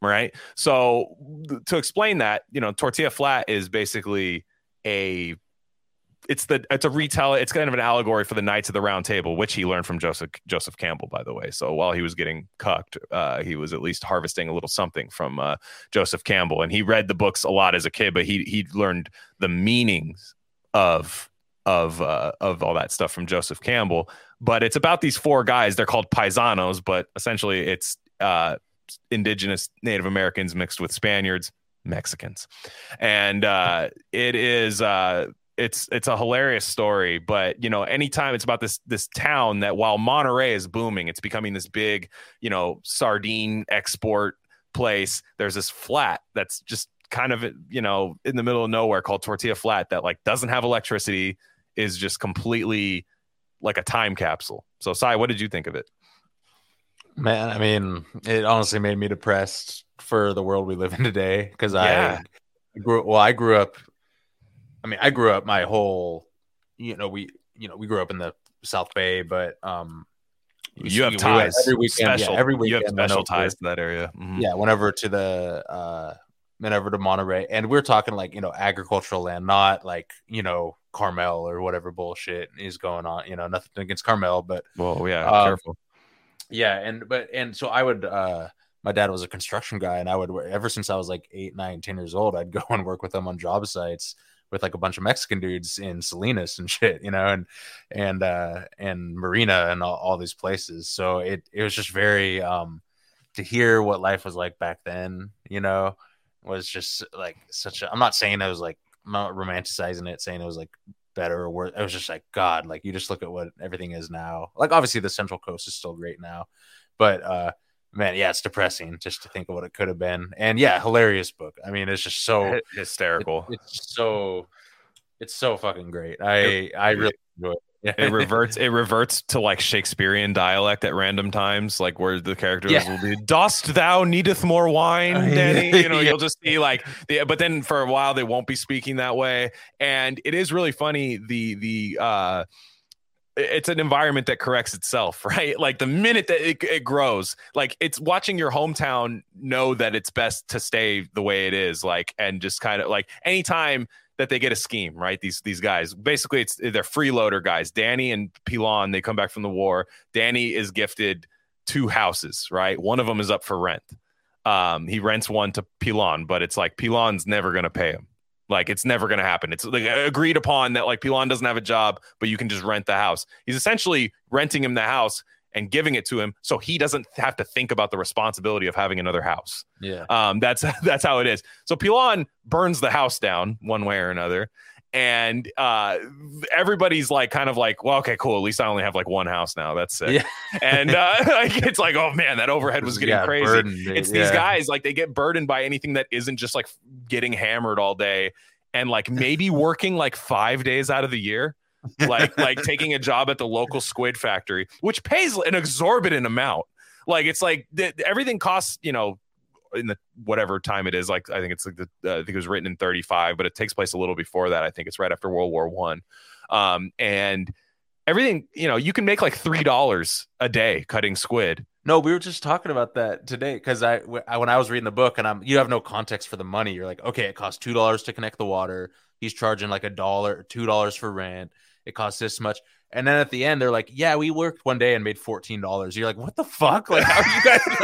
right? So to explain that, you know, tortilla flat is basically a it's the it's a retell it's kind of an allegory for the knights of the round table which he learned from joseph joseph campbell by the way. So while he was getting cucked uh, he was at least harvesting a little something from uh, joseph campbell. And he read the books a lot as a kid but he he learned the meanings of of uh, of all that stuff from joseph campbell. But it's about these four guys. They're called paisanos but essentially it's uh, indigenous Native Americans mixed with Spaniards, Mexicans, and uh, it is uh, it's it's a hilarious story. But you know, anytime it's about this this town that while Monterey is booming, it's becoming this big you know sardine export place. There's this flat that's just kind of you know in the middle of nowhere called Tortilla Flat that like doesn't have electricity, is just completely like a time capsule. So, Sai, what did you think of it?
Man, I mean, it honestly made me depressed for the world we live in today because yeah. I grew well. I grew up. I mean, I grew up my whole. You know, we you know we grew up in the South Bay, but um,
you have ties
every weekend.
Special,
yeah, every weekend.
You have special ties to that area.
Mm-hmm. Yeah, whenever to the uh, whenever to Monterey, and we're talking like you know agricultural land, not like you know Carmel or whatever bullshit is going on. You know, nothing against Carmel, but
well, yeah, um, careful
yeah, and but and so I would uh my dad was a construction guy and I would ever since I was like eight, nine, ten years old, I'd go and work with him on job sites with like a bunch of Mexican dudes in Salinas and shit, you know, and and uh and Marina and all, all these places. So it it was just very um to hear what life was like back then, you know, was just like such a I'm not saying I was like I'm not romanticizing it, saying it was like better or worse. It was just like God, like you just look at what everything is now. Like obviously the Central Coast is still great now, but uh man, yeah, it's depressing just to think of what it could have been. And yeah, hilarious book. I mean, it's just so
hysterical.
It, it's so it's so fucking great. I I really enjoy it.
Yeah. it reverts it reverts to like Shakespearean dialect at random times, like where the characters yeah. will be, "Dost thou needeth more wine, Danny?" You know, yeah. you'll just see like the, but then for a while they won't be speaking that way, and it is really funny. The the uh, it's an environment that corrects itself, right? Like the minute that it, it grows, like it's watching your hometown know that it's best to stay the way it is, like and just kind of like anytime that they get a scheme, right? These these guys, basically, it's they're freeloader guys. Danny and Pilon, they come back from the war. Danny is gifted two houses, right? One of them is up for rent. Um, he rents one to Pilon, but it's like Pilon's never going to pay him. Like it's never going to happen. It's like agreed upon that like Pilon doesn't have a job, but you can just rent the house. He's essentially renting him the house and giving it to him so he doesn't have to think about the responsibility of having another house.
Yeah.
Um, that's that's how it is. So Pilon burns the house down one way or another. And uh, everybody's like, kind of like, well, okay, cool. At least I only have like one house now. That's sick. Yeah. and uh, like, it's like, oh man, that overhead was getting yeah, crazy. Burdened, it's yeah. these guys like they get burdened by anything that isn't just like getting hammered all day and like maybe working like five days out of the year like like taking a job at the local squid factory, which pays an exorbitant amount. Like it's like th- everything costs, you know, in the whatever time it is. Like I think it's like the uh, I think it was written in 35, but it takes place a little before that. I think it's right after World War One, um, and everything. You know, you can make like three dollars a day cutting squid.
No, we were just talking about that today because I when I was reading the book and I'm you have no context for the money. You're like, okay, it costs two dollars to connect the water. He's charging like a dollar, two dollars for rent. It costs this much. And then at the end, they're like, "Yeah, we worked one day and made fourteen dollars." You're like, "What the fuck? Like, how are you guys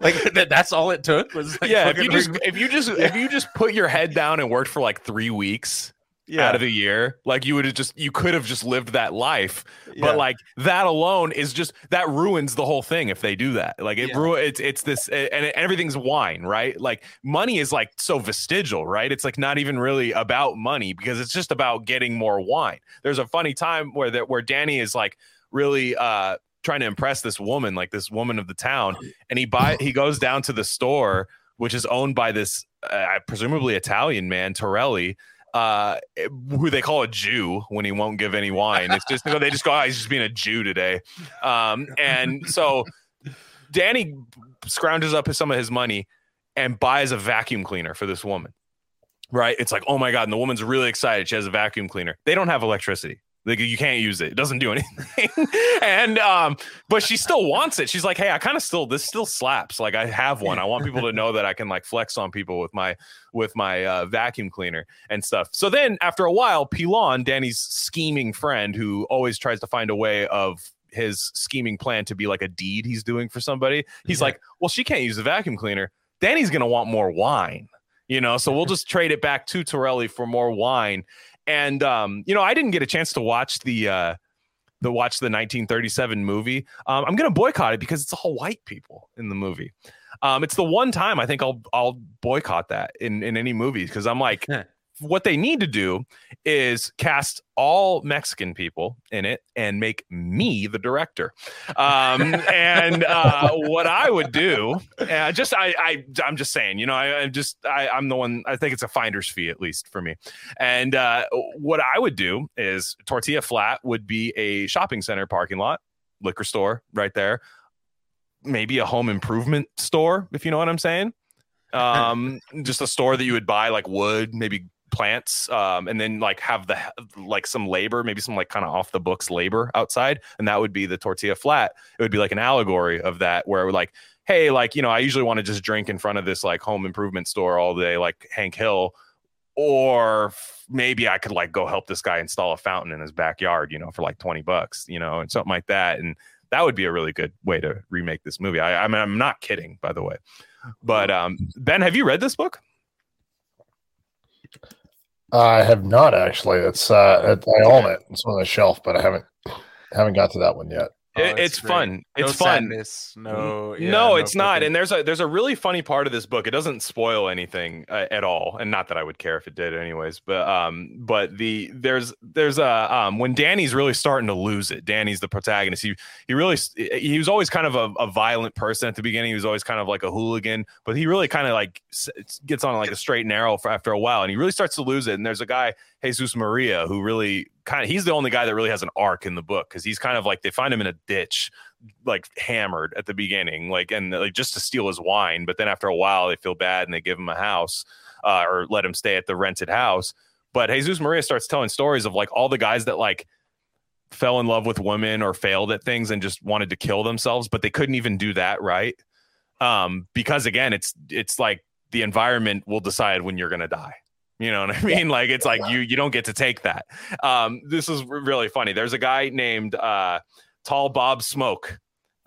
like, like that, that's all it took was like,
yeah, if you just if you just if you just put your head down and worked for like three weeks
yeah,
out of the year, like you would have just you could have just lived that life.
yeah.
But like that alone is just that ruins the whole thing if they do that. Like it
Yeah.
ru- it's it's this and it- everything's wine, right? Like money is like so vestigial, right? It's like not even really about money because it's just about getting more wine. There's a funny time where that where Danny is like really uh trying to impress this woman, like this woman of the town, and he buy he goes down to the store which is owned by this uh, presumably Italian man, Torelli, uh, who they call a Jew when he won't give any wine. It's just they just go, oh, he's just being a Jew today. Um, and so Danny scrounges up some of his money and buys a vacuum cleaner for this woman. Right? It's like, oh my god, and the woman's really excited. She has a vacuum cleaner. They don't have electricity. Like you can't use it. It doesn't do anything. and um, but she still wants it. She's like, hey, I kind of still this still slaps. Like I have one. I want people to know that I can like flex on people with my with my uh, vacuum cleaner and stuff. So then after a while, Pilon, Danny's scheming friend, who always tries to find a way of his scheming plan to be like a deed he's doing for somebody, he's
Yeah.
like, well, she can't use the vacuum cleaner. Danny's gonna want more wine. You know, so we'll just trade it back to Torelli for more wine. And um, you know, I didn't get a chance to watch the uh the watch the 1937 movie. Um, I'm gonna boycott it because it's all white people in the movie. Um, it's the one time I think I'll I'll boycott that in in any movie because I'm like, what they need to do is cast all Mexican people in it and make me the director. Um, and uh, what I would do, uh, just I, I I'm just saying, you know, I, I just I, I'm the one. I think it's a finder's fee at least for me. And uh, what I would do is Tortilla Flat would be a shopping center parking lot, liquor store right there, maybe a home improvement store if you know what I'm saying. Um, just a store that you would buy like wood, maybe plants um, and then like have the like some labor maybe some like kind of off the books labor outside and that would be the tortilla flat. It would be like an allegory of that where like hey like you know i usually want to just drink in front of this like home improvement store all day like hank hill or maybe i could like go help this guy install a fountain in his backyard you know for like 20 bucks you know and something like that and that would be a really good way to remake this movie. I, I mean i'm not kidding by the way. But um ben have you read this book
I have not actually. It's uh, it, I own it. It's on the shelf, but I haven't haven't got to that one yet.
Oh,
It- it's
great.
fun.
No
It's fun.
sadness, No, yeah,
no, it's not.
fucking-
And there's a there's a really funny part of this book. It doesn't spoil anything uh, at all, and not that I would care if it did, anyways. But um, but the there's there's a um when Danny's really starting to lose it. Danny's the protagonist. He he really he was always kind of a, a violent person at the beginning. He was always kind of like a hooligan, but he really kind of like gets on like a straight and narrow for after a while, and he really starts to lose it. And there's a guy Jesus Maria who really kind of he's the only guy that really has an arc in the book because he's kind of like they find him in a ditch like hammered at the beginning, like and like just to steal his wine. But then after a while, they feel bad and they give him a house uh, or let him stay at the rented house. But Jesus Maria starts telling stories of like all the guys that like fell in love with women or failed at things and just wanted to kill themselves, but they couldn't even do that right. Um, because again, it's it's like the environment will decide when you're gonna die. You know what I mean? Like it's like you you don't get to take that. Um, this is really funny. There's a guy named uh, Tall Bob Smoke,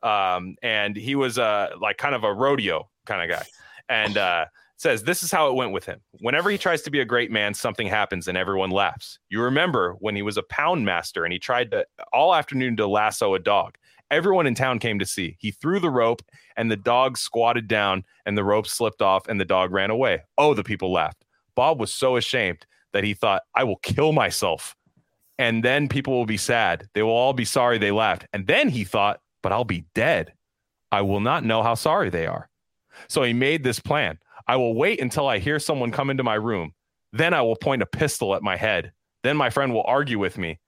um, and he was uh, like kind of a rodeo kind of guy, and uh, says this is how it went with him. Whenever he tries to be a great man, something happens and everyone laughs. You remember when he was a pound master and he tried to all afternoon to lasso a dog. Everyone in town came to see. He threw the rope and the dog squatted down and the rope slipped off and the dog ran away. Oh, the people laughed. Bob was so ashamed that he thought, I will kill myself. And then people will be sad. They will all be sorry they left. And then he thought, but I'll be dead. I will not know how sorry they are. So he made this plan. I will wait until I hear someone come into my room. Then I will point a pistol at my head. Then my friend will argue with me.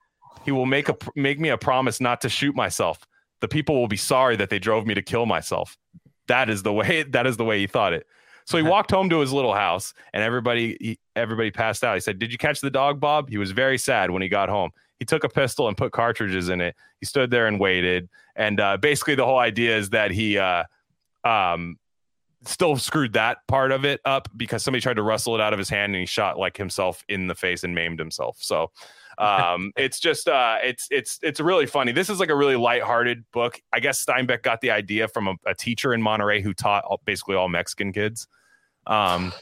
He will make a make me a promise not to shoot myself. The people will be sorry that they drove me to kill myself. That is the way. That is the way he thought it. So he walked home to his little house, and everybody he, everybody passed out. He said, "Did you catch the dog, Bob?" He was very sad when he got home. He took a pistol and put cartridges in it. He stood there and waited. And uh, basically, the whole idea is that he uh, um, still screwed that part of it up because somebody tried to wrestle it out of his hand and he shot like himself in the face and maimed himself. So um, it's just uh, it's it's it's really funny. This is like a really lighthearted book. I guess Steinbeck got the idea from a, a teacher in Monterey who taught all, basically all Mexican kids. Um,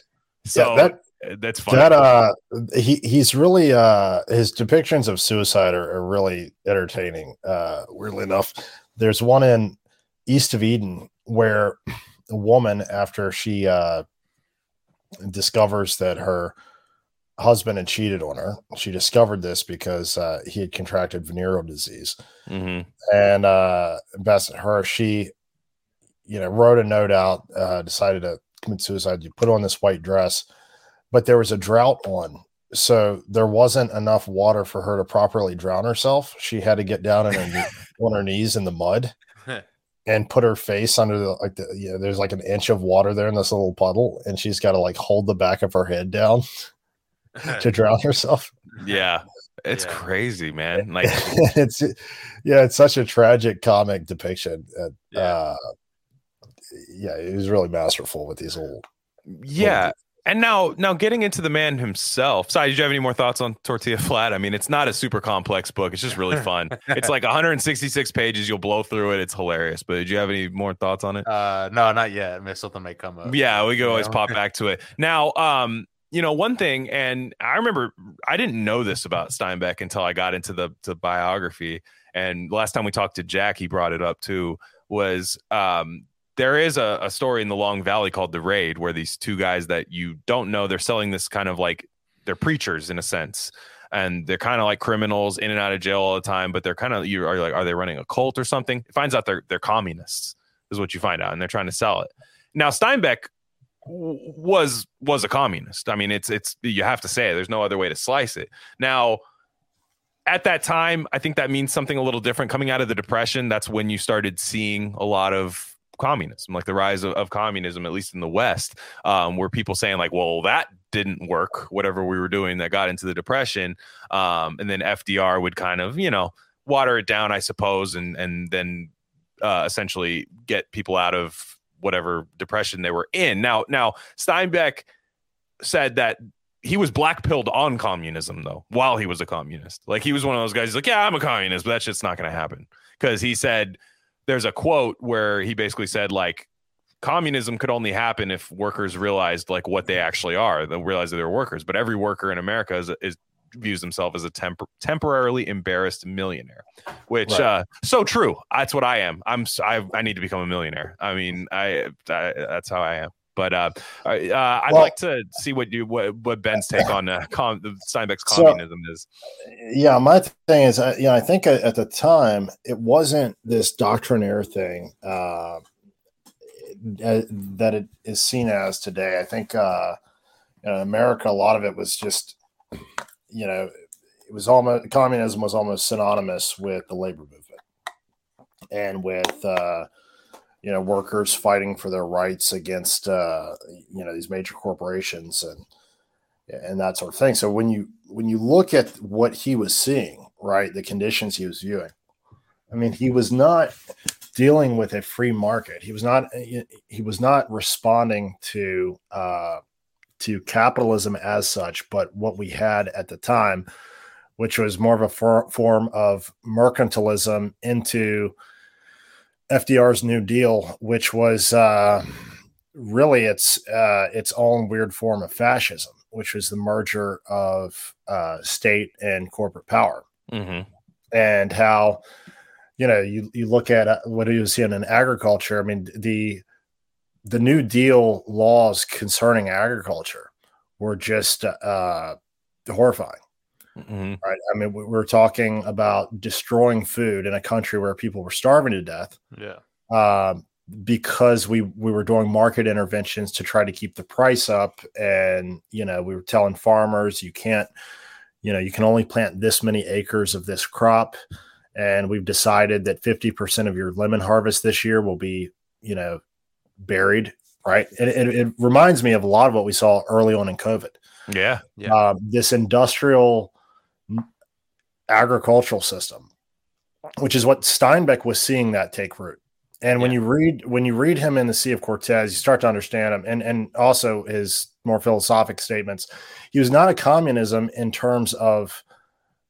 so
Yeah, that-
that's funny.
That uh, he he's really uh, his depictions of suicide are, are really entertaining. Uh, weirdly enough, there's one in East of Eden where a woman, after she uh, discovers that her husband had cheated on her, she discovered this because uh, he had contracted venereal disease
Mhm.
and uh best her she you know wrote a note out uh decided to commit suicide you put on this white dress but there was a drought on so there wasn't enough water for her to properly drown herself she had to get down on her, on her knees in the mud and put her face under the like the you know, there's like an inch of water there in this little puddle and she's got to like hold the back of her head down to drown herself
Yeah, it's
Yeah.
crazy, man. Like
it's yeah, it's such a tragic comic depiction. Uh,
Yeah.
Yeah, he was really masterful with these little.
Yeah. And now, now getting into the man himself. Sorry, did you have any more thoughts on Tortilla Flat? I mean, it's not a super complex book. It's just really fun. it's like 166 pages. You'll blow through it. It's hilarious. But did you have any more thoughts on it?
Uh, no, not yet. Maybe something may come up.
Yeah, we could always
know?
pop back to it. Now, um, you know, one thing, and I remember I didn't know this about Steinbeck until I got into the the biography. And last time we talked to Jack, he brought it up too. Was um, there is a, a story in the Long Valley called the Raid, where these two guys that you don't know, they're selling this kind of like they're preachers in a sense, and they're kind of like criminals in and out of jail all the time. But they're kind of you are like, are they running a cult or something? It finds out they're they're communists, is what you find out, and they're trying to sell it. Now Steinbeck was was a communist. I mean, it's it's you have to say it. there's no other way to slice it. Now, at that time, I think that means something a little different. Coming out of the depression, that's when you started seeing a lot of communism, like the rise of, of communism, at least in the West, um, where people saying like, "Well, that didn't work. Whatever we were doing that got into the depression," um, and then FDR would kind of you know water it down, I suppose, and and then uh, essentially get people out of whatever depression they were in. Now, now Steinbeck said that he was black pilled on communism though while he was a communist. Like he was one of those guys. He's like, yeah, I'm a communist, but that shit's not going to happen because he said there's a quote where he basically said like communism could only happen if workers realized like what they actually are. They realize that they're workers, but every worker in America is, is views himself as a temp- temporarily embarrassed millionaire, which
Right.
uh so true. That's what I am. I'm I, I need to become a millionaire. I mean, I, I that's how I am. But uh, I- uh, I'd
Well-
like to see what you what, what Ben's take on uh, com- the Steinbeck's
So-
communism is.
Yeah, my thing is, uh, you know, I think at, the time it wasn't this doctrinaire thing uh, uh, that it is seen as today. I think uh, you know, in America, a lot of it was just, you know, it was almost communism was almost synonymous with the labor movement and with uh, you know workers fighting for their rights against uh, you know these major corporations and and that sort of thing. So when you when you look at what he was seeing, right, the conditions he was viewing, I mean, he was not dealing with a free market. He was not he was not responding to uh, to capitalism as such, but what we had at the time, which was more of a for, form of mercantilism into FDR's New Deal, which was uh, really its uh, its own weird form of fascism, which was the merger of uh, state and corporate power,
hmm
and how you know you you look at uh, what you see in agriculture. I mean the the New Deal laws concerning agriculture were just uh, horrifying
hmm
right? I mean, we- we're talking about destroying food in a country where people were starving to death
Yeah.
um, because we we were doing market interventions to try to keep the price up, and you know, we were telling farmers you can't you know, you can only plant this many acres of this crop. And we've decided that 50% of your lemon harvest this year will be, you know, buried. Right. And it, it reminds me of a lot of what we saw early on in COVID.
Yeah.
Yeah.
Um, this industrial agricultural system, which is what Steinbeck was seeing that take root. And when
Yeah.
you read when you read him in the Sea of Cortez, you start to understand him, and and also his more philosophic statements. He was not a communism in terms of,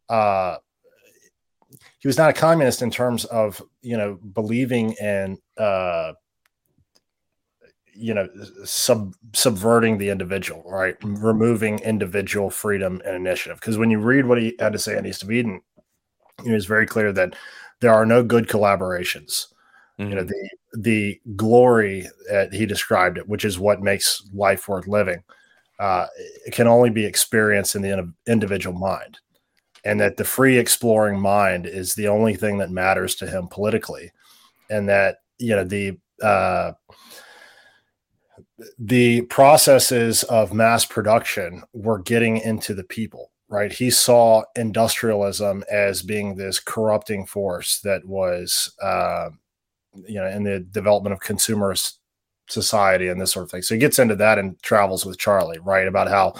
uh, he was not a communist in terms of you know believing in uh, you know sub subverting the individual, right? Removing individual freedom and initiative. Because when you read what he had to say on East of Eden, it was very clear that there are no good collaborations you know
Mhm.
the the glory that he described it which is what makes life worth living uh, it can only be experienced in the in- individual mind and that the free exploring mind is the only thing that matters to him politically and that you know the uh, the processes of mass production were getting into the people right? He saw industrialism as being this corrupting force that was uh, you know in the development of consumerist society and this sort of thing. So he gets into that and travels with Charley right? About how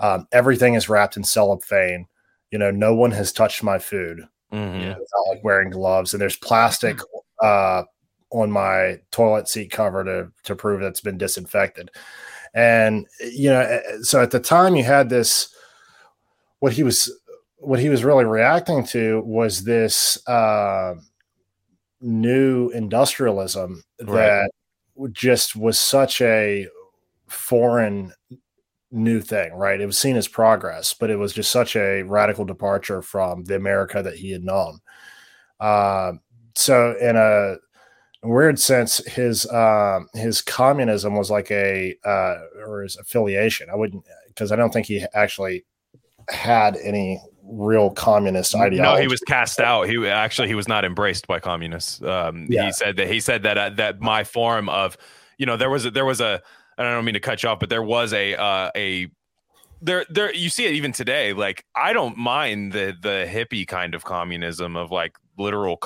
um, everything is wrapped in cellophane. You know no one has touched my food.
Mhm.
Yeah.
without like wearing gloves and there's plastic uh, on my toilet seat cover to to prove that it's been disinfected. And you know so at the time you had this what he was what he was really reacting to was this uh, new industrialism
Right.
that just was such a foreign new thing right? It was seen as progress but it was just such a radical departure from the america that he had known. Uh, so in a weird sense his um his communism was like a uh or his affiliation i wouldn't because i don't think he actually had any real communist ideology
No, he was cast out. He actually he was not embraced by communists. Um,
Yeah.
He said that he said that uh, that my form of, you know, there was a, there was a. and I don't mean to cut you off, but there was a uh, a there there you see it even today. Like I don't mind the the hippie kind of communism of like literal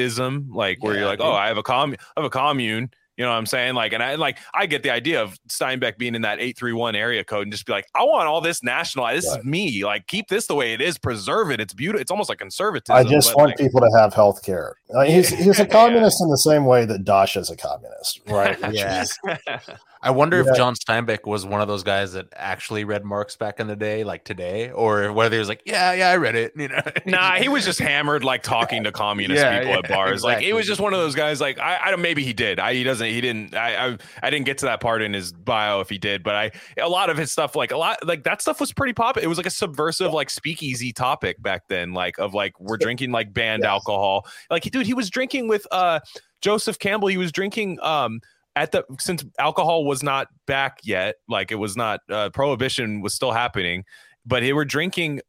communism, like where
Yeah,
you're like,
dude.
oh, I have a com, I have a commune. You know what I'm saying? Like, and I like I get the idea of Steinbeck being in that 831 area code and just be like, I want all this nationalized. This
Right.
is me. Like, keep this the way it is. Preserve it. It's beautiful. It's almost like conservatism.
I just
but,
want
like,
people to have health care. Uh, he's he's a
Yeah.
communist in the same way that Dasha is a communist, right? Which
Yeah.
is-
I wonder
Yeah.
if John Steinbeck was one of those guys that actually read Marx back in the day, like today, or whether he was like, "Yeah, yeah, I read it." You know,
Nah, he was just hammered, like talking to communist
Yeah,
people at
yeah,
bars. Like he was just one of those guys. Like I, I don't. Maybe he did. I he doesn't. He didn't. I, I I didn't get to that part in his bio if he did. But I a lot of his stuff, like a lot, like that stuff was pretty popular. It was like a subversive, like speakeasy topic back then. Like of like we're drinking like banned
Yeah.
alcohol. Like dude, he was drinking with uh Joseph Campbell. He was drinking um at the since alcohol was not back yet. Like it was not uh, prohibition was still happening, but they were drinking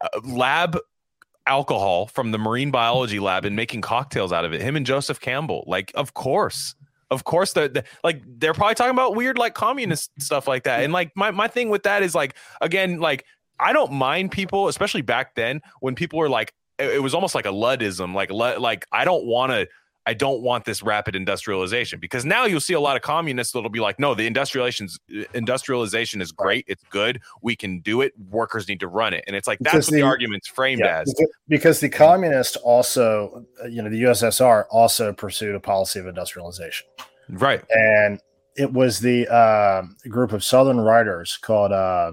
uh, lab alcohol from the marine biology lab and making cocktails out of it. Him and Joseph Campbell, like, of course, of course, they're, they like they're probably talking about weird like communist stuff like that. And like my my thing with that is like again, like I don't mind people, especially back then when people were like, it, was almost like a Luddism, like like I don't want to. I don't want this rapid industrialization because now you'll see a lot of communists that'll be like, no, the industrialization's industrialization is great, it's good, we can do it. Workers need to run it, and it's like that's
Because
what the,
the-
argument's framed
yeah,
as.
because- the communists also, you know, the USSR also pursued a policy of industrialization.
Right.
and it was the uh, group of Southern writers called uh,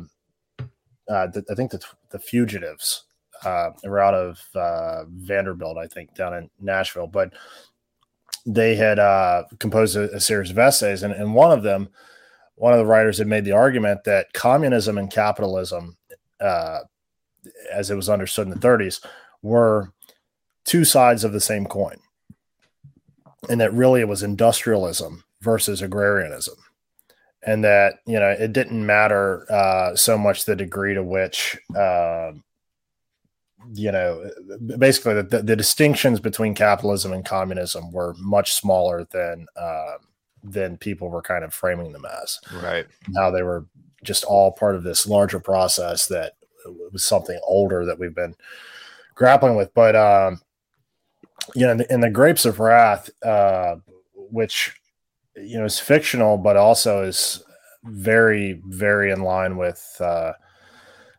uh, the, I think the the Fugitives. Uh, they're out of uh, Vanderbilt, I think, down in Nashville. But they had uh, composed a, a series of essays, and, and one of them, one of the writers had made the argument that communism and capitalism, uh, as it was understood in the 30s, were two sides of the same coin and that really it was industrialism versus agrarianism and that you know it didn't matter uh, so much the degree to which uh, you know basically the, the distinctions between capitalism and communism were much smaller than uh, than people were kind of framing them as
Right.
Now they were just all part of this larger process that was something older that we've been grappling with. But um, you know, in the, in the Grapes of Wrath, uh, which you know is fictional, but also is very, very in line with uh,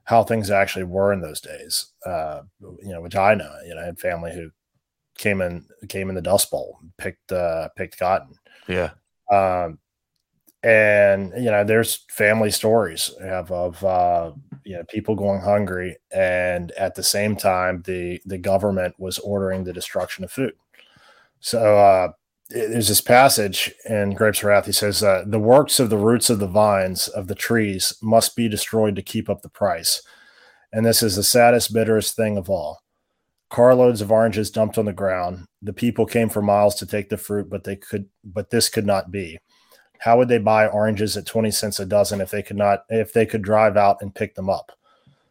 how things actually were in those days. Uh, you know, which I know. You know, I had family who came in came in the Dust Bowl, picked uh, picked cotton.
Yeah.
Um, and you know, there's family stories of, of uh, you know people going hungry, and at the same time, the the government was ordering the destruction of food. So uh, there's this passage in Grapes of Wrath. He says, uh, "The works of the roots of the vines of the trees must be destroyed to keep up the price." And this is the saddest, bitterest thing of all. Carloads of oranges dumped on the ground. The people came for miles to take the fruit, but they could, but this could not be. How would they buy oranges at 20 cents a dozen if they could not if they could drive out and pick them up?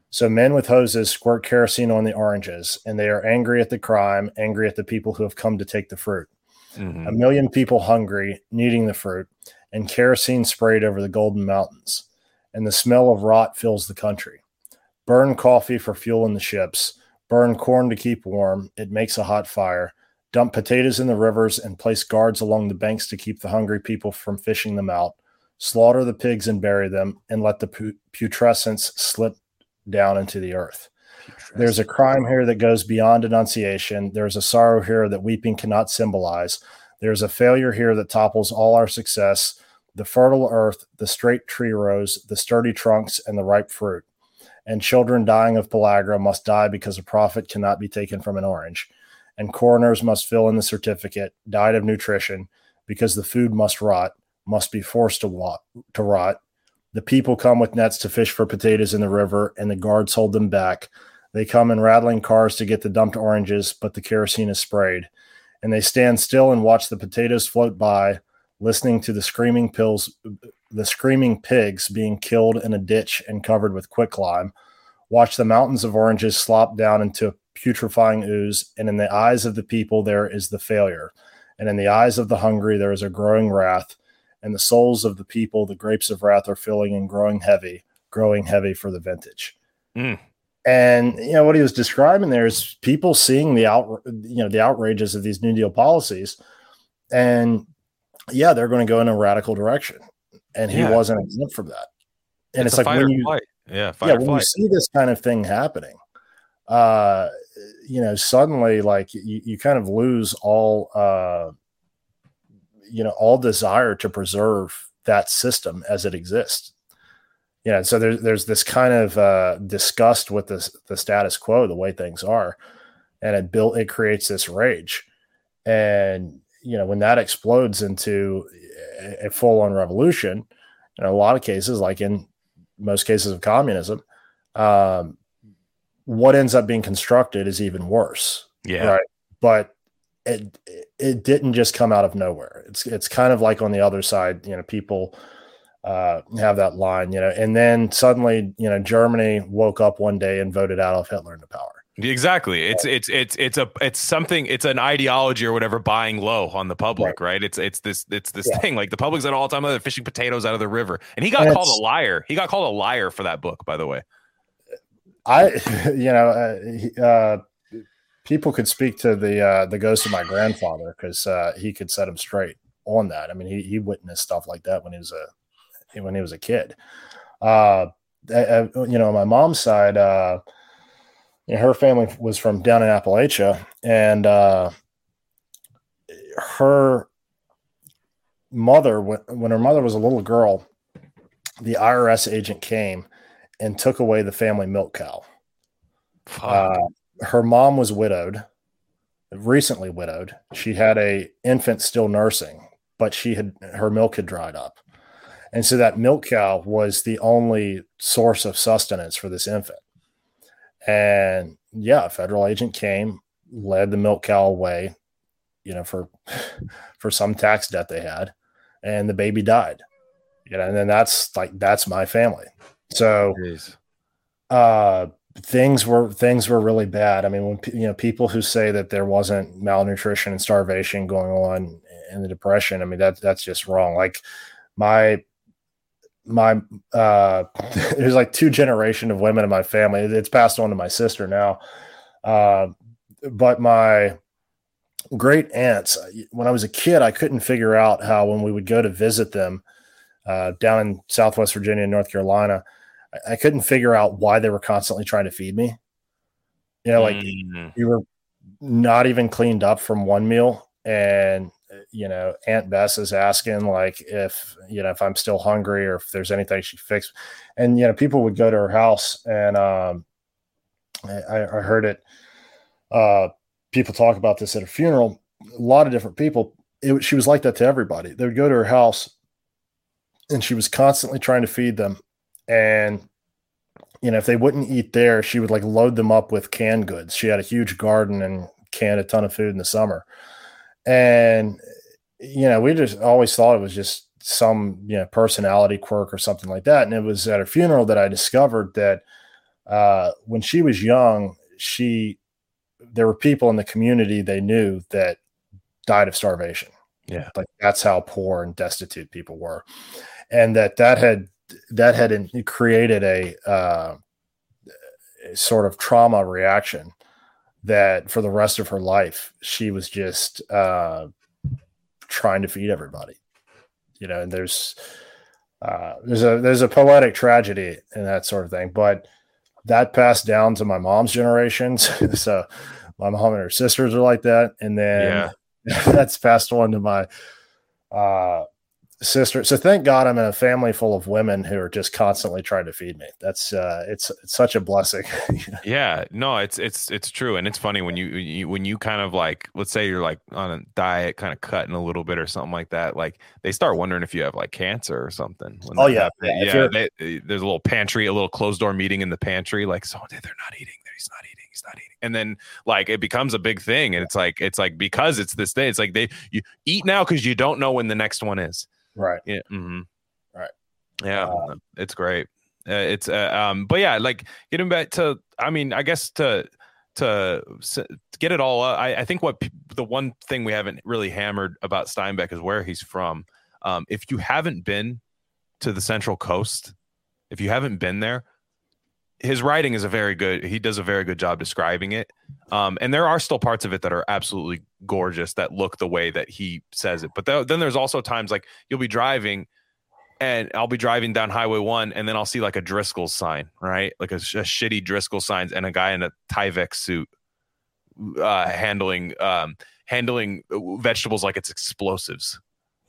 So men with hoses squirt kerosene on the oranges, and they are angry at the crime, angry at the people who have come to take the fruit.
Mhm.
A million people hungry, needing the fruit, and kerosene sprayed over the golden mountains, and the smell of rot fills the country. Burn coffee for fuel in the ships, burn corn to keep warm, it makes a hot fire. Dump potatoes in the rivers and place guards along the banks to keep the hungry people from fishing them out. Slaughter the pigs and bury them, and let the putrescence slip down into the earth. There's a crime here that goes beyond denunciation. There's a sorrow here that weeping cannot symbolize. There's a failure here that topples all our success the fertile earth, the straight tree rows, the sturdy trunks, and the ripe fruit. And children dying of pellagra must die because a profit cannot be taken from an orange. And coroners must fill in the certificate, died of nutrition, because the food must rot, must be forced to, wa- to rot. The people come with nets to fish for potatoes in the river, and the guards hold them back. They come in rattling cars to get the dumped oranges, but the kerosene is sprayed. And they stand still and watch the potatoes float by, listening to the screaming pills, the screaming pigs being killed in a ditch and covered with quicklime. Watch the mountains of oranges slop down into putrefying ooze, and in the eyes of the people there is the failure, and in the eyes of the hungry there is a growing wrath, and the souls of the people the grapes of wrath are filling and growing heavy, growing heavy for the vintage.
Mm.
And you know what he was describing there is people seeing the out, you know, the outrages of these New Deal policies, and yeah, they're going to go in a radical direction, and he
Yeah.
wasn't exempt from that. And it's,
a
like
fight
when you.
Yeah, fight
yeah,
or
when you see this kind of thing happening, uh, you know, suddenly like you, you kind of lose all, uh, you know, all desire to preserve that system as it exists. Yeah, so there's there's this kind of uh, disgust with the the status quo, the way things are, and it built it creates this rage, and you know when that explodes into a, a full on revolution, in a lot of cases, like in most cases of communism, um, what ends up being constructed is even worse.
Yeah.
Right. But it it didn't just come out of nowhere. It's it's kind of like on the other side, you know, people uh, have that line, you know, and then suddenly, you know, Germany woke up one day and voted Adolf Hitler into power.
Exactly. It's it's it's it's a it's something. It's an ideology or whatever buying low on the public, right? It's it's this it's this
Yeah.
thing. Like the public's at all time they're fishing potatoes out of the river, and he got
And
called a liar. He got called a liar for that book, by the way.
I, you know, uh, uh, people could speak to the uh, the ghost of my grandfather because uh, he could set him straight on that. I mean, he he witnessed stuff like that when he was a when he was a kid. Uh, uh, you know, on my mom's side, uh, you know, her family was from down in Appalachia, and uh, her mother, when, when her mother was a little girl, the IRS agent came and took away the family milk cow. Uh, her mom was widowed, recently widowed. She had a infant still nursing, but she had her milk had dried up, and so that milk cow was the only source of sustenance for this infant. And yeah, a federal agent came, led the milk cow away, you know, for for some tax debt they had, and the baby died. You know, and then that's like that's my family. So
Jeez.
uh things were things were really bad i mean when you know people who say that there wasn't malnutrition and starvation going on in the depression i mean that that's just wrong like my my uh, there's like two generation of women in my family. It's passed on to my sister now. Uh, but my great aunts, when I was a kid, I couldn't figure out how when we would go to visit them uh, down in Southwest Virginia and North Carolina, I, I couldn't figure out why they were constantly trying to feed me. You know, like
Mm.
you were not even cleaned up from one meal and you know aunt bess is asking like if you know if i'm still hungry or if there's anything she fixed. And you know people would go to her house and um i, I heard it uh people talk about this at a funeral a lot of different people. It, she was like that to everybody. They would go to her house and she was constantly trying to feed them. And you know if they wouldn't eat there she would like load them up with canned goods. She had a huge garden and canned a ton of food in the summer and you know we just always thought it was just some you know personality quirk or something like that. And it was at her funeral that i discovered that uh, when she was young she there were people in the community they knew that died of starvation.
Yeah.
like that's how poor and destitute people were. And that that had that had created a uh, sort of trauma reaction that for the rest of her life she was just uh, trying to feed everybody you know and there's uh, there's a there's a poetic tragedy in that sort of thing but that passed down to my mom's generations so my mom and her sisters are like that. And then that's passed on to my uh, sister so thank god i'm in a family full of women who are just constantly trying to feed me that's uh it's it's such a blessing
Yeah, no, it's it's it's true, and it's funny when you, you when you kind of like, let's say you're like on a diet, kind of cutting a little bit or something like that. Like they start wondering if you have like cancer or something.
Oh, yeah. Yeah,
yeah. they- there's a little pantry, a little closed door meeting in the pantry. Like, so they're not eating. He's not eating. He's not eating. And then like it becomes a big thing, and it's like it's like because it's this day. It's like they you eat now because you don't know when the next one is.
Right
Yeah. hmm
Right.
Yeah,
Uh,
it's great. Uh, it's uh, um, but yeah, like getting back to, I mean, I guess to to, to get it all. I I think what the one thing we haven't really hammered about Steinbeck is where he's from. Um, if you haven't been to the Central Coast, if you haven't been there, his writing is a very good. He does a very good job describing it. Um, and there are still parts of it that are absolutely gorgeous that look the way that he says it. But th- then there's also times like you'll be driving and I'll be driving down Highway One, and then I'll see like a Driscoll sign, right? Like a, a shitty Driscoll signs, and a guy in a Tyvek suit uh, handling um, handling vegetables like it's explosives.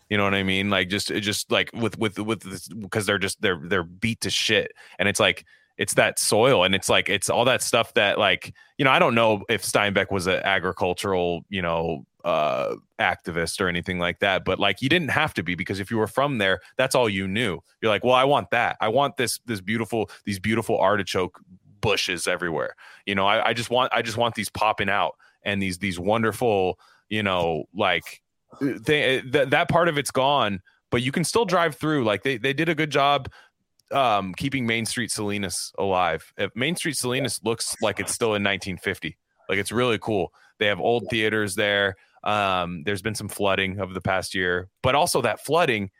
You know what I mean? Like just just like with with with because they're just they're they're beat to shit, and it's like it's that soil, and it's like it's all that stuff that like you know I don't know if Steinbeck was an agricultural you know uh activist or anything like that but like you didn't have to be because if you were from there that's all you knew. You're like well i want that. I want this this beautiful these beautiful artichoke bushes everywhere. You know i, I just want i just want these popping out and these these wonderful you know like they, th- that part of it's gone but you can still drive through. Like they, they did a good job um keeping main street salinas alive if main street salinas looks like it's still in 1950 like it's really cool they have old theaters there um, there's been some flooding over the past year, but also that flooding,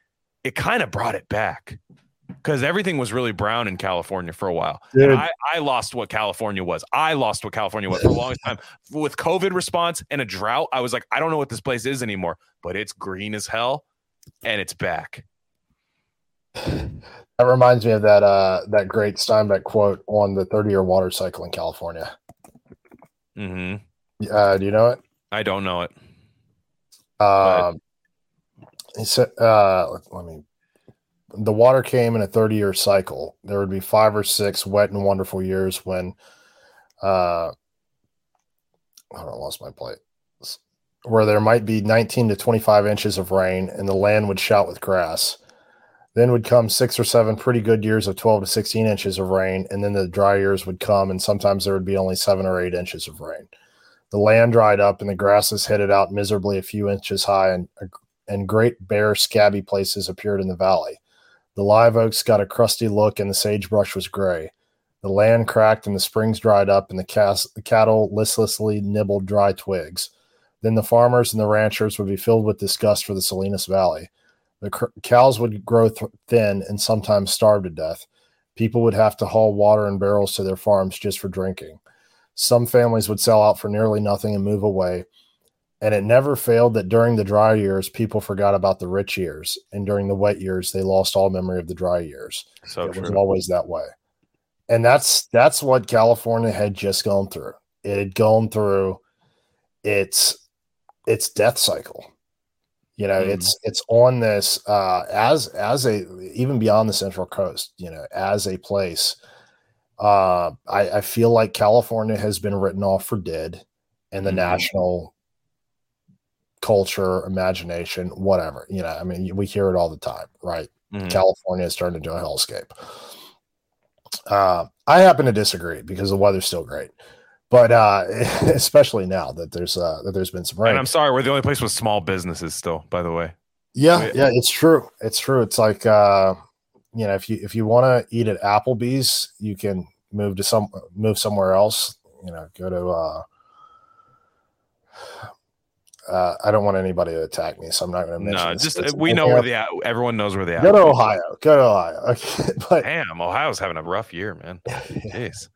it kind of brought it back because everything was really brown in California for a while. I, I lost what California was. I lost what California was for the longest time. With COVID response and a drought, I was like, I don't know what this place is anymore, but it's green as hell and it's back.
That reminds me of that uh that great steinbeck quote on the 30 year water cycle in california
hmm
uh do you know it
I don't know it.
Um, he said, uh, let- let me. The water came in a 30 year cycle. There would be five or six wet and wonderful years when, uh, I lost my plate. Where there might be 19 to 25 inches of rain and the land would shout with grass. Then would come six or seven pretty good years of 12 to 16 inches of rain. And then the dry years would come, and sometimes there would be only seven or eight inches of rain. The land dried up and the grasses headed out miserably a few inches high, and, and great bare, scabby places appeared in the valley. The live oaks got a crusty look, and the sagebrush was gray. The land cracked, and the springs dried up, and the, cas- the cattle listlessly nibbled dry twigs. Then the farmers and the ranchers would be filled with disgust for the Salinas Valley. The cr- cows would grow th- thin and sometimes starve to death. People would have to haul water in barrels to their farms just for drinking. Some families would sell out for nearly nothing and move away. And it never failed that during the dry years, people forgot about the rich years. And during the wet years, they lost all memory of the dry years.
So
it was
true.
always that way. And that's that's what California had just gone through. It had gone through its its death cycle. You know,
Mm.
it's it's on this uh as as a even beyond the central coast, you know, as a place. Uh I, I feel like California has been written off for dead in the
Mhm.
national culture, imagination, whatever. You know, I mean, we hear it all the time, right?
Mhm.
California is turned into a hellscape. Uh, I happen to disagree because the weather's still great, but uh, especially now that there's uh, that there's been some rain.
And I'm sorry, we're the only place with small businesses still, by the way.
yeah, yeah, it's true. It's true. It's like uh, you know, if you if you want to eat at Applebee's, you can move to some move somewhere else. You know, go to. Uh, uh, I don't want anybody to attack me, so I'm not going to mention.
No, just
It's-
we know where the everyone knows where the
Go to
Applebee's.
Ohio. Go to Ohio. Okay, but
Damn, Ohio's having a rough year, man. Jeez.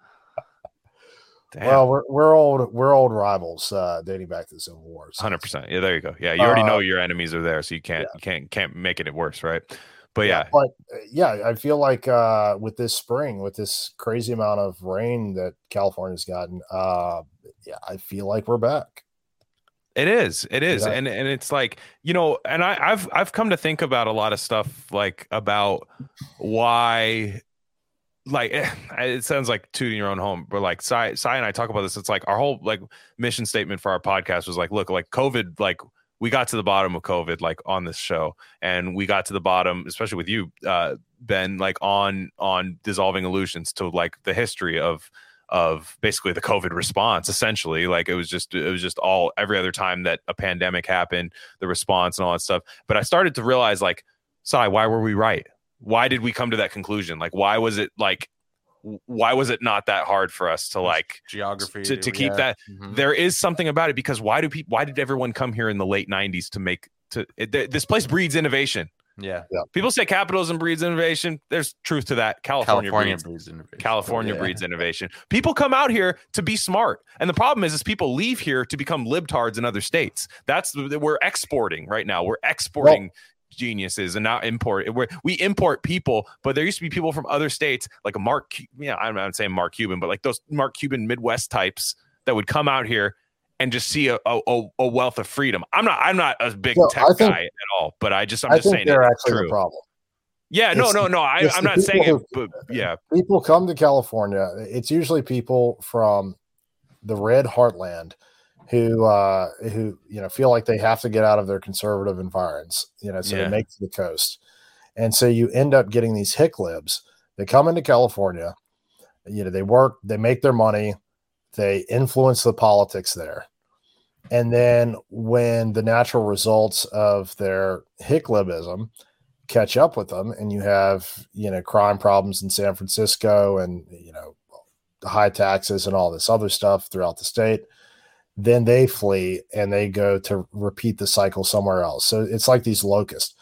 Damn.
Well, we're we're old we're old rivals uh, dating back to the Civil War.
Hundred
it's-
percent. Yeah, there you go. Yeah, you already
Uh,
know your enemies are there, so you can't
yeah.
you can't can't make it worse, right? But yeah,
But uh, yeah, I feel like uh, with this spring, with this crazy amount of rain that California's gotten, uh, yeah, I feel like we're back.
It is. It is.
Yeah.
And and it's like, you know, and I, I've I've come to think about a lot of stuff like about why like eh, it sounds like tooting your own home, but like Sai, and I talk about this. It's like our whole like mission statement for our podcast was like, look, like COVID, like we got to the bottom of COVID, like on this show, and we got to the bottom, especially with you, uh, Ben, like on on dissolving illusions to like the history of of basically the COVID response. Essentially, like it was just it was just all every other time that a pandemic happened, the response and all that stuff. But I started to realize, like, Sai, why were we right? Why did we come to that conclusion? Like, why was it like? Why was it not that hard for us to like
geography
to, to keep
yeah.
that
Mhm.
there is something about it because why do people why did everyone come here in the late 90s to make to it, th- this place breeds innovation
yeah yeah.
people say capitalism breeds innovation there's truth to that california,
California
breeds
breeds innovation.
California
Yeah.
breeds innovation. People come out here to be smart, and the problem is, is people leave here to become libtards in other states. That's the- we're exporting right now. We're exporting geniuses and not import. We import people, but there used to be people from other states, like a Mark. Yeah, I'm not saying Mark Cuban, but like those Mark Cuban Midwest types that would come out here and just see a, a, a- wealth of freedom. I'm not. I'm not a big tech
think-
guy at all, but I just I'm
I
just
think
saying
they're actually
true.
the problem.
Yeah, no,
It's-
no, no. I, I'm not saying it, but yeah,
People come to California. It's usually people from the red heartland who uh who you know feel like they have to get out of their conservative environs you know so
Yeah.
they make to the coast. And so you end up getting these hick libs. They come into california. You know they work they make their money. They influence the politics there. And then when the natural results of their hicklibism catch up with them and you have you know crime problems in san francisco and you know high taxes and all this other stuff throughout the state then they flee and they go to repeat the cycle somewhere else. So it's like these locusts.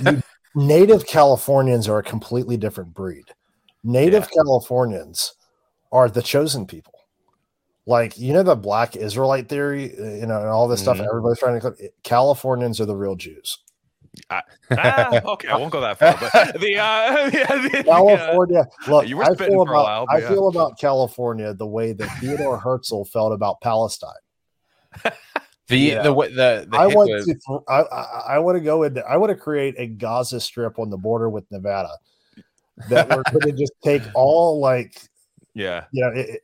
Native californians are a completely different breed. Native californians are the chosen people. Like you know the black israelite theory uh, you know and all this stuff
Mhm.
everybody's trying to californians are the real jews
ah, okay, I won't go that far. But the uh, yeah, the, uh,
California. Look,
you were
I feel
for a
about
while, but
I
yeah.
feel about California the way that Theodore Herzl felt about Palestine.
The
Yeah.
the the, the
I want
was-
to. I, I, I want to go in. I want to create a Gaza Strip on the border with Nevada that we're going to just take all like
yeah,
you know. It, it-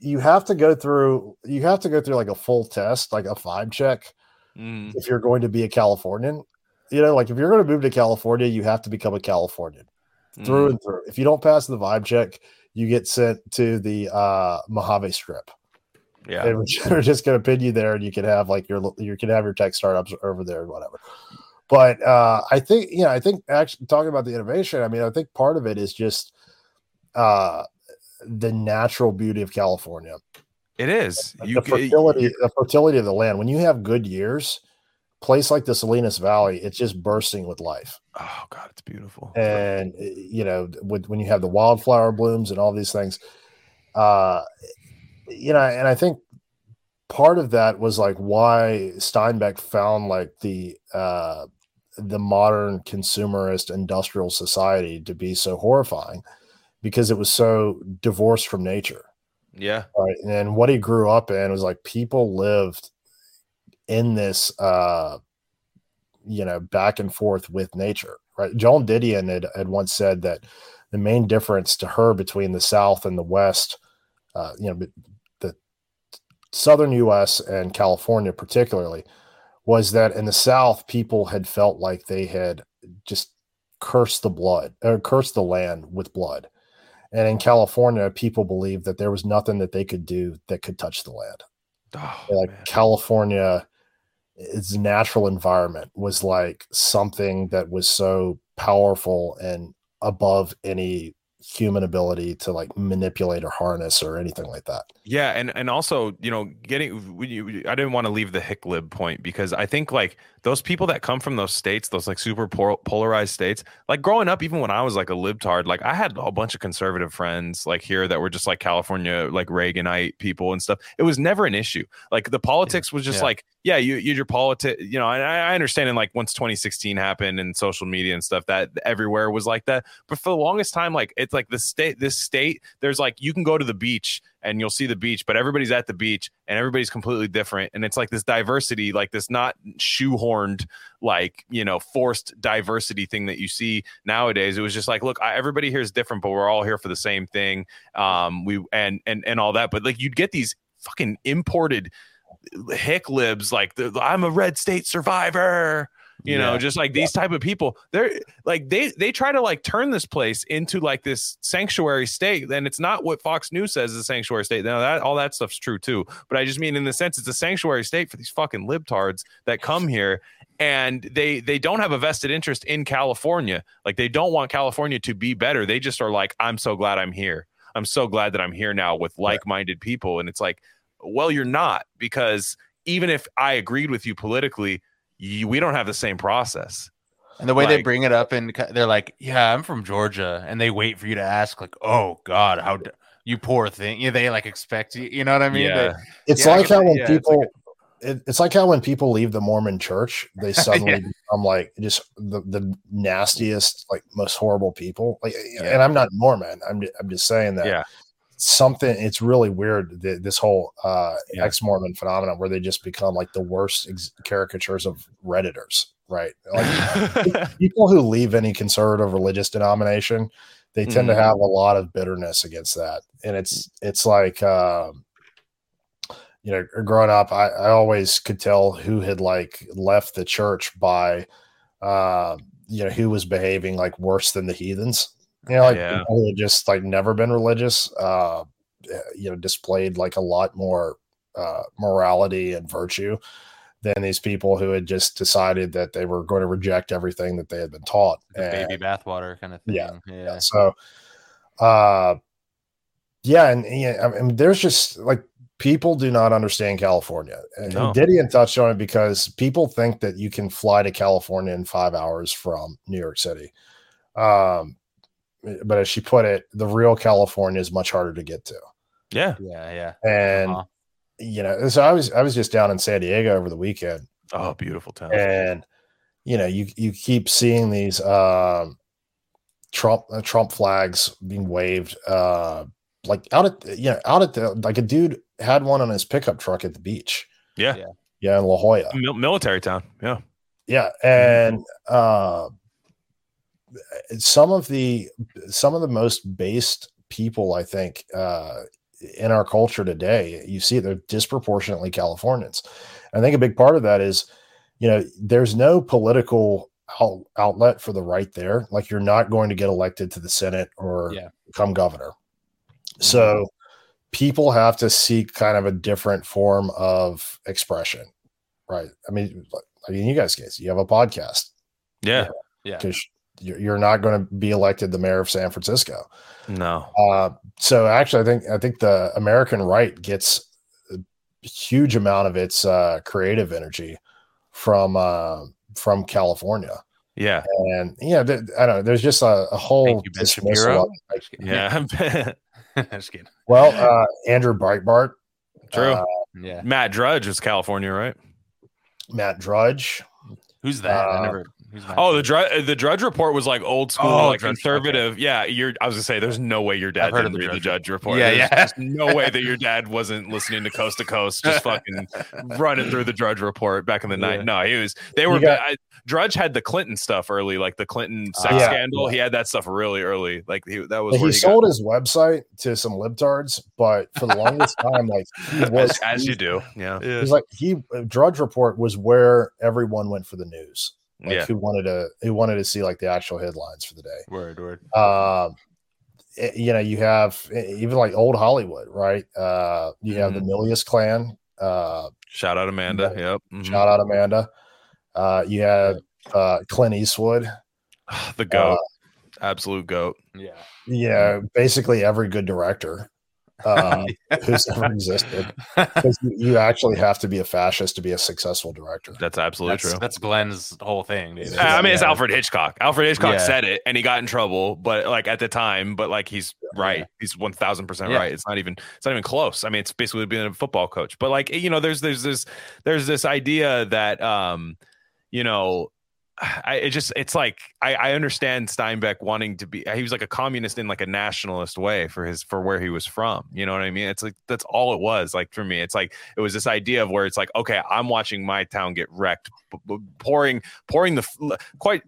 you have to go through. You have to go through like a full test, like a vibe check,
Mm,
if you're going to be a Californian. You know, like if you're going to move to California, you have to become a Californian. through
mm.
and through. If you don't pass the vibe check, you get sent to the uh Mojave Strip.
yeah.
And we're just going to pin you there, and you can have like your you can have your tech startups over there, and whatever. But uh, I think you know, I think actually talking about the innovation, I mean, I think part of it is just uh, the natural beauty of California,
It is.
the
You,
fertility, the fertility of the land. When you have good years, place like the Salinas Valley, it's just bursting with life.
Oh God, it's beautiful.
And uh, you know, with, when you have the wildflower blooms and all these things, uh, you know, and I think part of that was like why Steinbeck found like the uh, the modern consumerist industrial society to be so horrifying because it was so divorced from nature.
Yeah.
Right. And what he grew up in was like people lived in this uh you know back and forth with nature. Right. Joan Didion had, had once said that the main difference to her between the South and the West, uh, you know, the southern US and California particularly, was that in the South, people had felt like they had just cursed the blood or cursed the land with blood. And in California, people believed that there was nothing that they could do that could touch the land.
Oh,
like
man.
California, its natural environment was like something that was so powerful and above any human ability to like manipulate or harness or anything like that.
Yeah, and and also, you know, getting when you, I didn't want to leave the hick lib point because I think like those people that come from those states, those like super pol- polarized states, like growing up, even when I was like a libtard, like I had a bunch of conservative friends like here that were just like California, like Reaganite people and stuff. It was never an issue. Like the politics was just
Yeah.
like, yeah, you you your politic, you know, and I, I understand. And like once 2016 happened and social media and stuff, that everywhere was like that. But for the longest time, like it's like the state, this state, there's like you can go to the beach and you'll see the beach, but everybody's at the beach and everybody's completely different. And it's like this diversity, like this not shoehorned, like, you know, forced diversity thing that you see nowadays. It was just like, look, I, everybody here is different, but we're all here for the same thing. Um, we, and, and, and all that. But like you'd get these fucking imported hick libs, like the, I'm a red state survivor you know just like these type of people. They're like they they try to like turn this place into like this sanctuary state and it's not what fox news says is a sanctuary state. Now that all that stuff's true too but i just mean in the sense it's a sanctuary state for these fucking libtards that come here and they they don't have a vested interest in california. Like they don't want california to be better. They just are like i'm so glad i'm here. I'm so glad that i'm here now with like-minded people and it's like well you're not because even if i agreed with you politically you, we don't have the same process.
And the way they bring it up, and they're like, "Yeah, I'm from Georgia," and they wait for you to ask, like, "Oh God, how d- you poor thing?" Yeah, they like expect you. You know what I mean? They-
Yeah.
It's
Yeah,
like how when
Yeah, it's
people
like
it, it's like how when people leave the Mormon church, they suddenly become like just the, the nastiest, like most horrible people. Like, and I'm not Mormon. I'm I'm just saying that
Yeah.
Something. It's really weird th- this whole uh,
Yeah.
ex-Mormon phenomenon where they just become like the worst ex- caricatures of redditors, right? Like people who leave any conservative religious denomination, they tend to
Mhm.
have a lot of bitterness against that, and it's it's like. Um, you know, growing up, I, I always could tell who had like left the church by, uh, you know, who was behaving like worse than the heathens. You know, like
Yeah.
people who had just like never been religious, uh, you know, displayed like a lot more uh, morality and virtue than these people who had just decided that they were going to reject everything that they had been taught.
the
And-
baby bathwater kind of thing.
Yeah,
yeah.
so, uh, yeah, and yeah, I mean, there's just like people do not understand California. And
No.
Didion touched on it because people think that you can fly to California in five hours from New York City. Um, but as she put it, the real California is much harder to get to.
yeah.
yeah, yeah.
And
Uh-huh.
you know, so I was I was just down in San Diego over the weekend,
Oh, beautiful town.
and you know you you keep seeing these um trump uh, trump flags being waved uh like out at you know out at the like a dude had one on his pickup truck at the beach
Yeah.
Yeah.
yeah in la jolla
Mil- military town. Yeah.
yeah and uh some of the some of the most based people i think uh in our culture today you see they're disproportionately californians. I think a big part of that is you know there's no political out, outlet for the right there. Like you're not going to get elected to the senate or
Yeah.
become governor. So people have to seek kind of a different form of expression right? I mean like in you guys case you have a podcast.
Yeah.
Yeah.
because you're, you're not going to be elected the mayor of San Francisco.
No.
Uh, so actually, I think I think the American right gets a huge amount of its uh, creative energy from uh, from California.
Yeah.
And yeah, th- I don't know. There's just a, a whole
Thank you, Ben Shapiro.
of it. Like,
Yeah.
Just kidding.
well, uh, Andrew Breitbart,
True.
uh,
Yeah.
Matt Drudge was California, right?
Matt Drudge.
Who's that? I
Uh,
never. Who's Matt
Oh, the
Drudge?
Drudge, the Drudge report was like old school,
Oh,
like
Drudge,
conservative. Yeah, you're. I was gonna say, there's no way your dad
I've heard
didn't
of the
read the
Drudge
report.
Yeah,
There's
yeah.
no way that your dad wasn't listening to Coast to Coast, just fucking running through the Drudge report back in the night.
Yeah.
No, he was. They were.
Got-
I, Drudge had the Clinton stuff early, like the Clinton sex
Ah,
Yeah.
scandal. He had that stuff really early. Like he, that was
He,
he
sold his website to some libtards, but for the longest time, like he was
as, as you do. Yeah,
He was like he Drudge Report was where everyone went for the news. Like
yeah.
who wanted to who wanted to see like the actual headlines for the day.
Word, word.
Um, it- you know, you have e- even like old Hollywood, right? Uh, you have the
Mhm.
Milius clan. Uh,
Shout out Amanda.
Yeah.
Yep. mhm.
shout out Amanda. Uh, you have uh, Clint Eastwood.
the goat,
Uh,
absolute goat.
Yeah.
Yeah. basically every good director uh, who's ever existed. Because you, you actually have to be a fascist to be a successful director.
That's absolutely
That's,
true.
that's Glenn's whole thing. Dude.
I mean, it's Alfred Hitchcock. Alfred Hitchcock
Yeah.
said it, and he got in trouble. But like at the time, but like he's right.
Yeah.
He's one thousand percent right. It's not even. It's not even close. I mean, it's basically being a football coach. But like you know, there's there's this there's this idea that um, you know. I it just it's like I, I understand Steinbeck wanting to be he was like a communist in like a nationalist way for his for where he was from you know what I mean? It's like that's all it was like for me. It's like it was this idea of where it's like okay I'm watching my town get wrecked pouring pouring the quite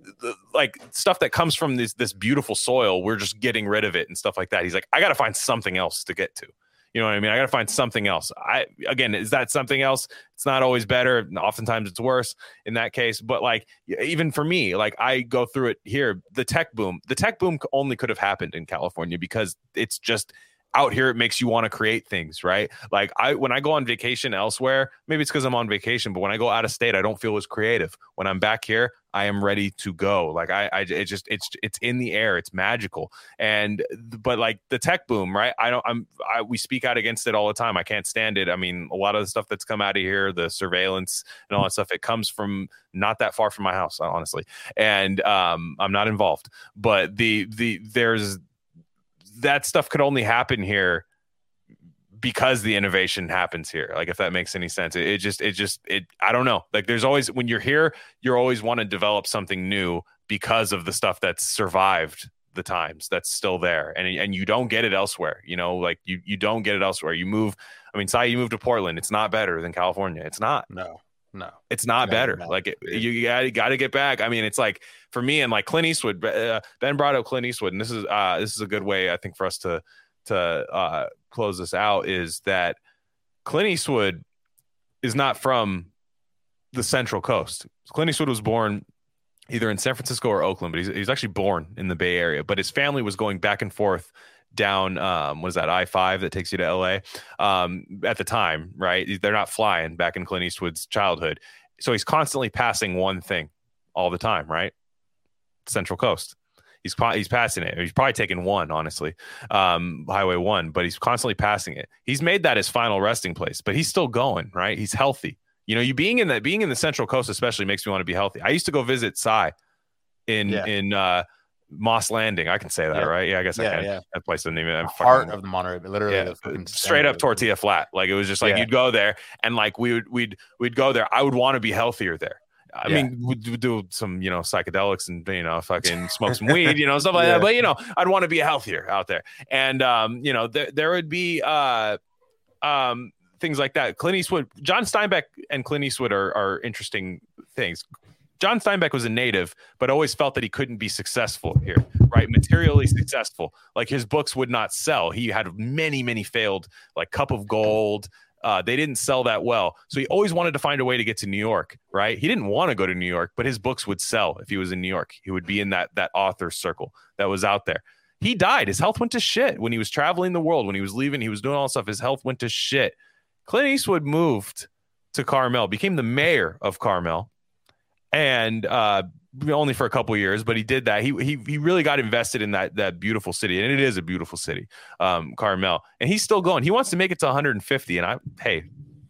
like stuff that comes from this this beautiful soil we're just getting rid of it and stuff like that. He's like i gotta find something else to get to you know what i mean? I gotta find something else. I again is that something else? It's not always better. Oftentimes it's worse in that case. But like even for me like i go through it here. The tech boom the tech boom only could have happened in california because it's just out here it makes you want to create things right? Like i when i go on vacation elsewhere maybe it's because i'm on vacation but when i go out of state i don't feel as creative. When i'm back here i am ready to go. Like i i it just it's it's in the air it's magical. And but like the tech boom right? I don't i'm I, we speak out against it all the time. I can't stand it. I mean a lot of the stuff that's come out of here the surveillance and all that stuff it comes from not that far from my house honestly. And um i'm not involved. But the the there's that stuff could only happen here because the innovation happens here like if that makes any sense. It, it just it just it i don't know. Like there's always when you're here you're always want to develop something new because of the stuff that's survived the times that's still there and and you don't get it elsewhere you know? Like you you don't get it elsewhere. You move i mean Sai, you move to portland. It's not better than california. It's not.
No, no.
it's not
No,
better.
no.
Like it, you got got to get back. I mean, it's like for me and like Clint Eastwood. Uh, ben brought up Clint Eastwood, and this is uh, this is a good way I think for us to to uh, close this out. Is that Clint Eastwood is not from the Central Coast. Clint Eastwood was born either in San Francisco or Oakland, but he's, he's actually born in the Bay Area. But his family was going back and forth down um what is that I-5 that takes you to LA um at the time, right? They're not flying back in Clint Eastwood's childhood. So he's constantly passing one thing all the time, right? Central Coast. He's he's passing it. He's probably taking one, honestly, um, Highway One, but he's constantly passing it. He's made that his final resting place, but he's still going, right? He's healthy. You know, you being in that being in the Central Coast especially makes me want to be healthy. I used to go visit Cy in
Yeah.
in uh, Moss Landing. I can say that,
Yeah.
right? Yeah, I guess I can.
yeah.
That place doesn't even
The
I'm fucking-
heart of the Monterey, but literally
yeah,
the
straight up tortilla flat. Like it was just like
Yeah.
you'd go there and like we would we'd we'd go there. I would want to be healthier there. I
Yeah.
mean, we'd we'd do some, you know, psychedelics and you know, fucking smoke some weed, you know, stuff like
Yeah.
that. But you know, I'd want to be healthier out there. And um, you know, there there would be uh um things like that. Clint Eastwood, John Steinbeck and Clint Eastwood are are interesting things. John Steinbeck was a native, but always felt that he couldn't be successful here, right? Materially successful. Like his books would not sell. He had many, many failed, like Cup of Gold. Uh, they didn't sell that well. So he always wanted to find a way to get to New York, right? He didn't want to go to New York, but his books would sell if he was in New York. He would be in that that author circle that was out there. He died. His health went to shit when he was traveling the world. When he was leaving, he was doing all stuff. His health went to shit. Clint Eastwood moved to Carmel, became the mayor of Carmel, and uh, only for a couple years, but he did that. He he he really got invested in that that beautiful city, and it is a beautiful city, um, Carmel. And he's still going. He wants to make it to 150, and I hey,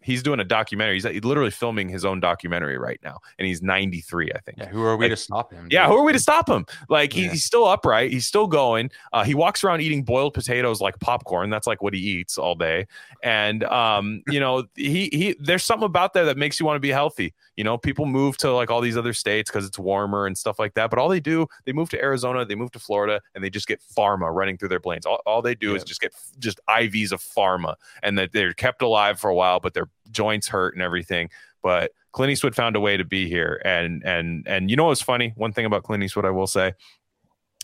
he's doing a documentary. He's literally filming his own documentary right now, and he's 93, I think.
Yeah, who are we
Like-
to stop him?
Yeah, who are we to stop him? Like he,
Yeah.
he's still upright, he's still going. Uh, he walks around eating boiled potatoes like popcorn. That's like what he eats all day. And um, you know, he he there's something about there that makes you want to be healthy. You know, people move to like all these other states because it's warmer and stuff like that. But all they do, they move to Arizona, they move to Florida, and they just get pharma running through their brains. All, all they do is just get just IVs of pharma, and that they're kept alive for a while, but their joints hurt and everything. But Clint Eastwood found a way to be here, and and and you know what's funny? One thing about Clint Eastwood, I will say,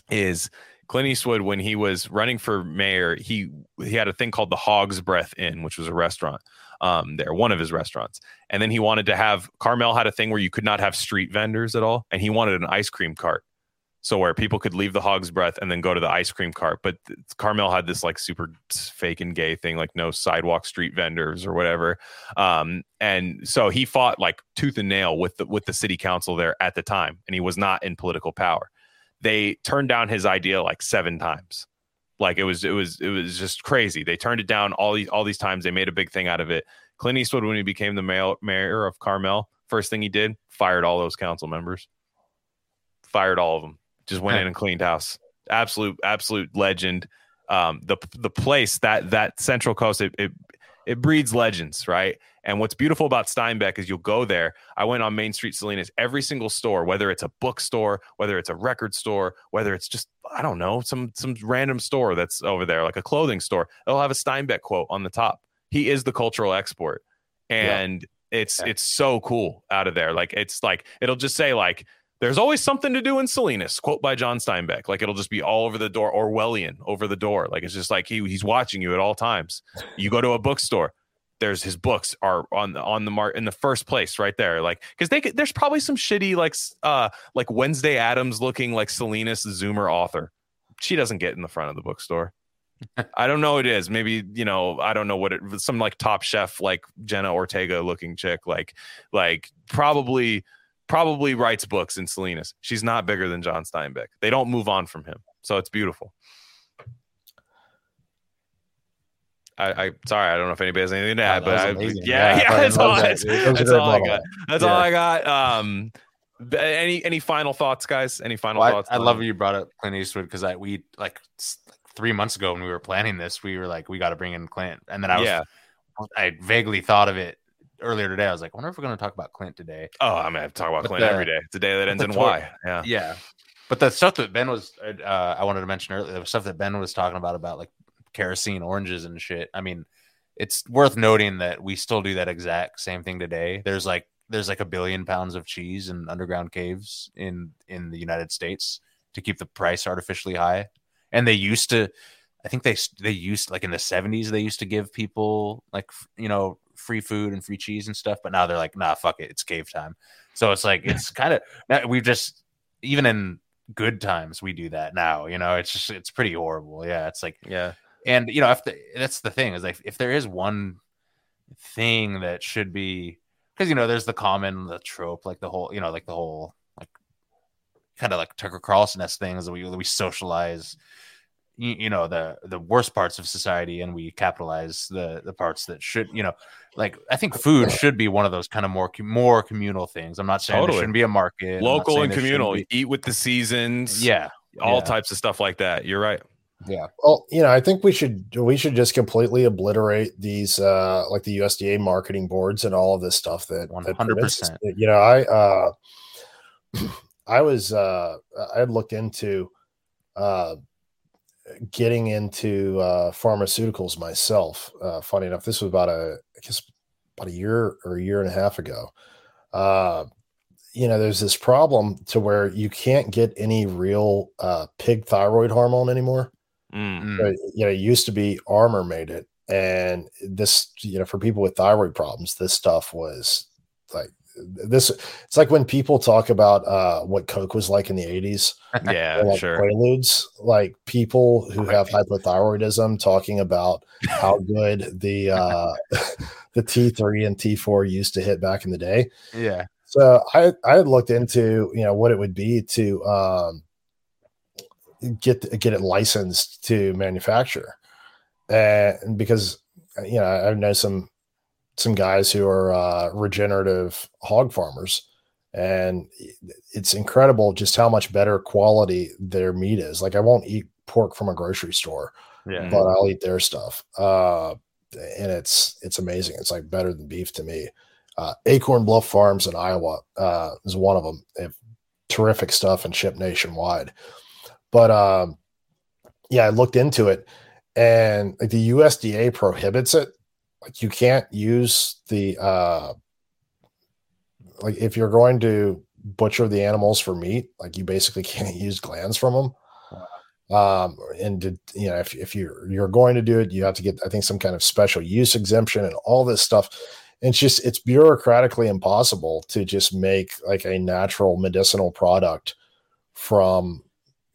is Clint Eastwood when he was running for mayor, he he had a thing called the Hog's Breath Inn, which was a restaurant um, there, one of his restaurants, and then he wanted to have Carmel had a thing where you could not have street vendors at all, and he wanted an ice cream cart. So where people could leave the hog's breath and then go to the ice cream cart, but Carmel had this like super fake and gay thing, like no sidewalk street vendors or whatever. Um, and so he fought like tooth and nail with the with the city council there at the time, and he was not in political power. They turned down his idea like seven times. Like it was it was it was just crazy. They turned it down all these all these times. They made a big thing out of it. Clint Eastwood, when he became the mayor, mayor of Carmel, first thing he did, fired all those council members. Fired all of them. Just went in and cleaned house. Absolute, absolute legend. Um, the the place that that Central Coast it, it it breeds legends, right? And what's beautiful about Steinbeck is you'll go there. I went on Main Street Salinas, every single store, whether it's a bookstore, whether it's a record store, whether it's just I don't know some some random store that's over there, like a clothing store, they'll have a Steinbeck quote on the top. He is the cultural export, and it's
Yeah.
it's so cool out of there. Like it's like it'll just say like there's always something to do in Salinas. Quote by John Steinbeck. Like it'll just be all over the door, Orwellian over the door. Like it's just like he he's watching you at all times. You go to a bookstore, there's his books are on the on the mark in the first place right there. Like because they could, there's probably some shitty like uh like Wednesday Addams looking like Salinas Zoomer author. She doesn't get in the front of the bookstore. I don't know what it is. Maybe you know I don't know what it some like Top Chef like Jenna Ortega looking chick like like probably probably writes books in Salinas. She's not bigger than John Steinbeck. They don't move on from him. So it's beautiful. I, I sorry, I don't know if anybody has anything to add, but I,
amazing.
yeah,
Yeah,
yeah, that's all,
that,
that's,
dude.
That was a
that's all I got. That's all I got. Um, any any final thoughts, guys? Any final
Well,
thoughts?
I,
on-
love you brought up Clint Eastwood because I we like like three months ago when we were planning this, we were like, we got to bring in Clint, and then I was
Yeah.
I vaguely thought of it earlier today. I was like, I wonder if we're going to talk about Clint today.
Oh, I'm gonna talk about
But
Clint
the-
every day. It's a day that ends in Y. Yeah.
Yeah, but the stuff that Ben was uh, I wanted to mention earlier, the stuff that Ben was talking about about like kerosene oranges and shit. I mean, it's worth noting that we still do that exact same thing today. There's like there's like a billion pounds of cheese in underground caves in in the United States to keep the price artificially high. And they used to, I think they they used like in the 70s they used to give people like you know free food and free cheese and stuff, but now they're like, nah, fuck it, it's cave time. So it's like it's kind of we've just even in good times we do that now. You know, it's just it's pretty horrible. Yeah, it's like
Yeah.
and you know if the, that's the thing is like if there is one thing that should be because you know there's the common the trope like the whole you know like the whole like kind of like Tucker Carlson s things that we we socialize you, you know the the worst parts of society and we capitalize the the parts that should you know like I think food should be one of those kind of more more communal things. I'm not saying
Totally.
there shouldn't be a market,
Local and communal.
be-
Eat with the seasons.
yeah,
All
yeah.
types of stuff like that. You're right.
yeah.
Well, you know, I think we should we should just completely obliterate these uh like the USDA marketing boards and all of this stuff that that
100%.
prevents us- You know, I uh I was uh I had looked into uh getting into uh pharmaceuticals myself. Uh funny enough, this was about a I guess about a year or a year and a half ago. Uh you know, there's this problem to where you can't get any real uh pig thyroid hormone anymore
Mm.
Mm.
uh, you know, it used to be Armour made it, and this, you know, for people with thyroid problems, this stuff was like this. It's like when people talk about uh, what Coke was like in the '80s,
Yeah,
like
sure.
Quaaludes, like people who have hypothyroidism talking about how good the uh, the T3 and T4 used to hit back in the day.
yeah.
So I I looked into you know what it would be to um, get get it licensed to manufacture, and because you know I know some some guys who are uh, regenerative hog farmers, and it's incredible just how much better quality their meat is. Like I won't eat pork from a grocery store,
Yeah.
but I'll eat their stuff. Uh, and it's it's amazing. It's like better than beef to me. Uh, Acorn Bluff Farms in Iowa uh, is one of them. They have terrific stuff and ship nationwide. But um, yeah, I looked into it, and like the USDA prohibits it. Like you can't use the uh, like if you're going to butcher the animals for meat, like you basically can't use glands from them um and to, you know if, if you're you're going to do it you have to get i think some kind of special use exemption and all this stuff. It's just it's bureaucratically impossible to just make like a natural medicinal product from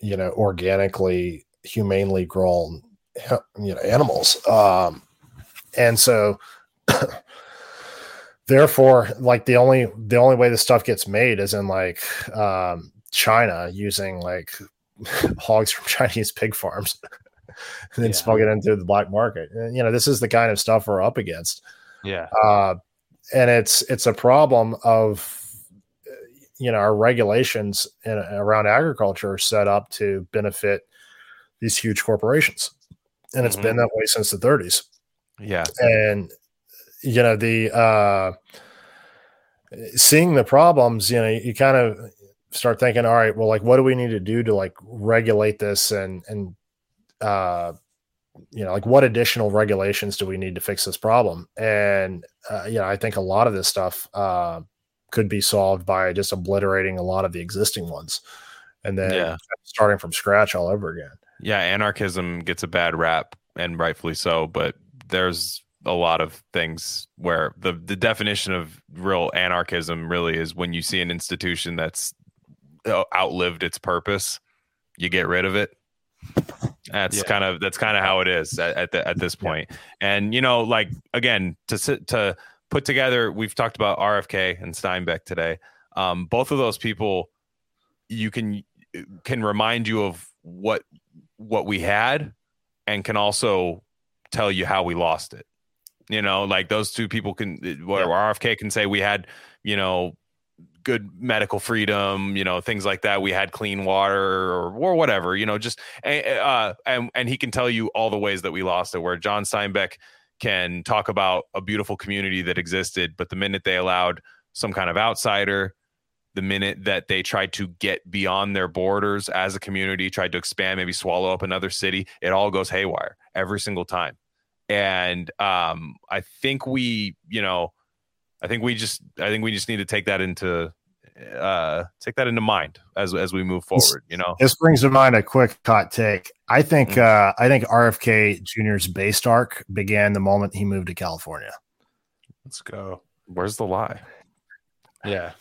you know organically humanely grown you know animals. Um and so therefore like the only the only way this stuff gets made is in like um china using like hogs from Chinese pig farms and then
Yeah.
smuggle it into the black market. And, you know, this is the kind of stuff we're up against.
Yeah.
Uh, and it's it's a problem of you know our regulations in, around agriculture are set up to benefit these huge corporations, and it's been that way since the 30s
Yeah.
and you know the uh seeing the problems you know you kind of start thinking all right well like what do we need to do to like regulate this and and uh you know like what additional regulations do we need to fix this problem and uh, you know i think a lot of this stuff uh could be solved by just obliterating a lot of the existing ones and then
Yeah.
starting from scratch all over again
Yeah, anarchism gets a bad rap, and rightfully so. But there's a lot of things where the the definition of real anarchism really is when you see an institution that's uh, outlived its purpose, you get rid of it. That's
Yeah.
kind of that's kind of how it is at at, the, at this point. And you know, like again, to sit to put together, we've talked about RFK and Steinbeck today. Um, both of those people, you can can remind you of what what we had and can also tell you how we lost it. You know, like those two people can where RFK can say we had, you know, good medical freedom, you know, things like that. We had clean water or, or whatever, you know, just uh and and he can tell you all the ways that we lost it where John Steinbeck can talk about a beautiful community that existed, but the minute they allowed some kind of outsider the minute that they tried to get beyond their borders as a community, tried to expand, maybe swallow up another city, it all goes haywire every single time. And um, I think we, you know, I think we just, I think we just need to take that into, uh, take that into mind as as we move forward. You know,
This brings to mind a quick hot take. I think uh, I think RFK Jr.'s based arc began the moment he moved to California.
Let's go.
where's the lie?
Yeah.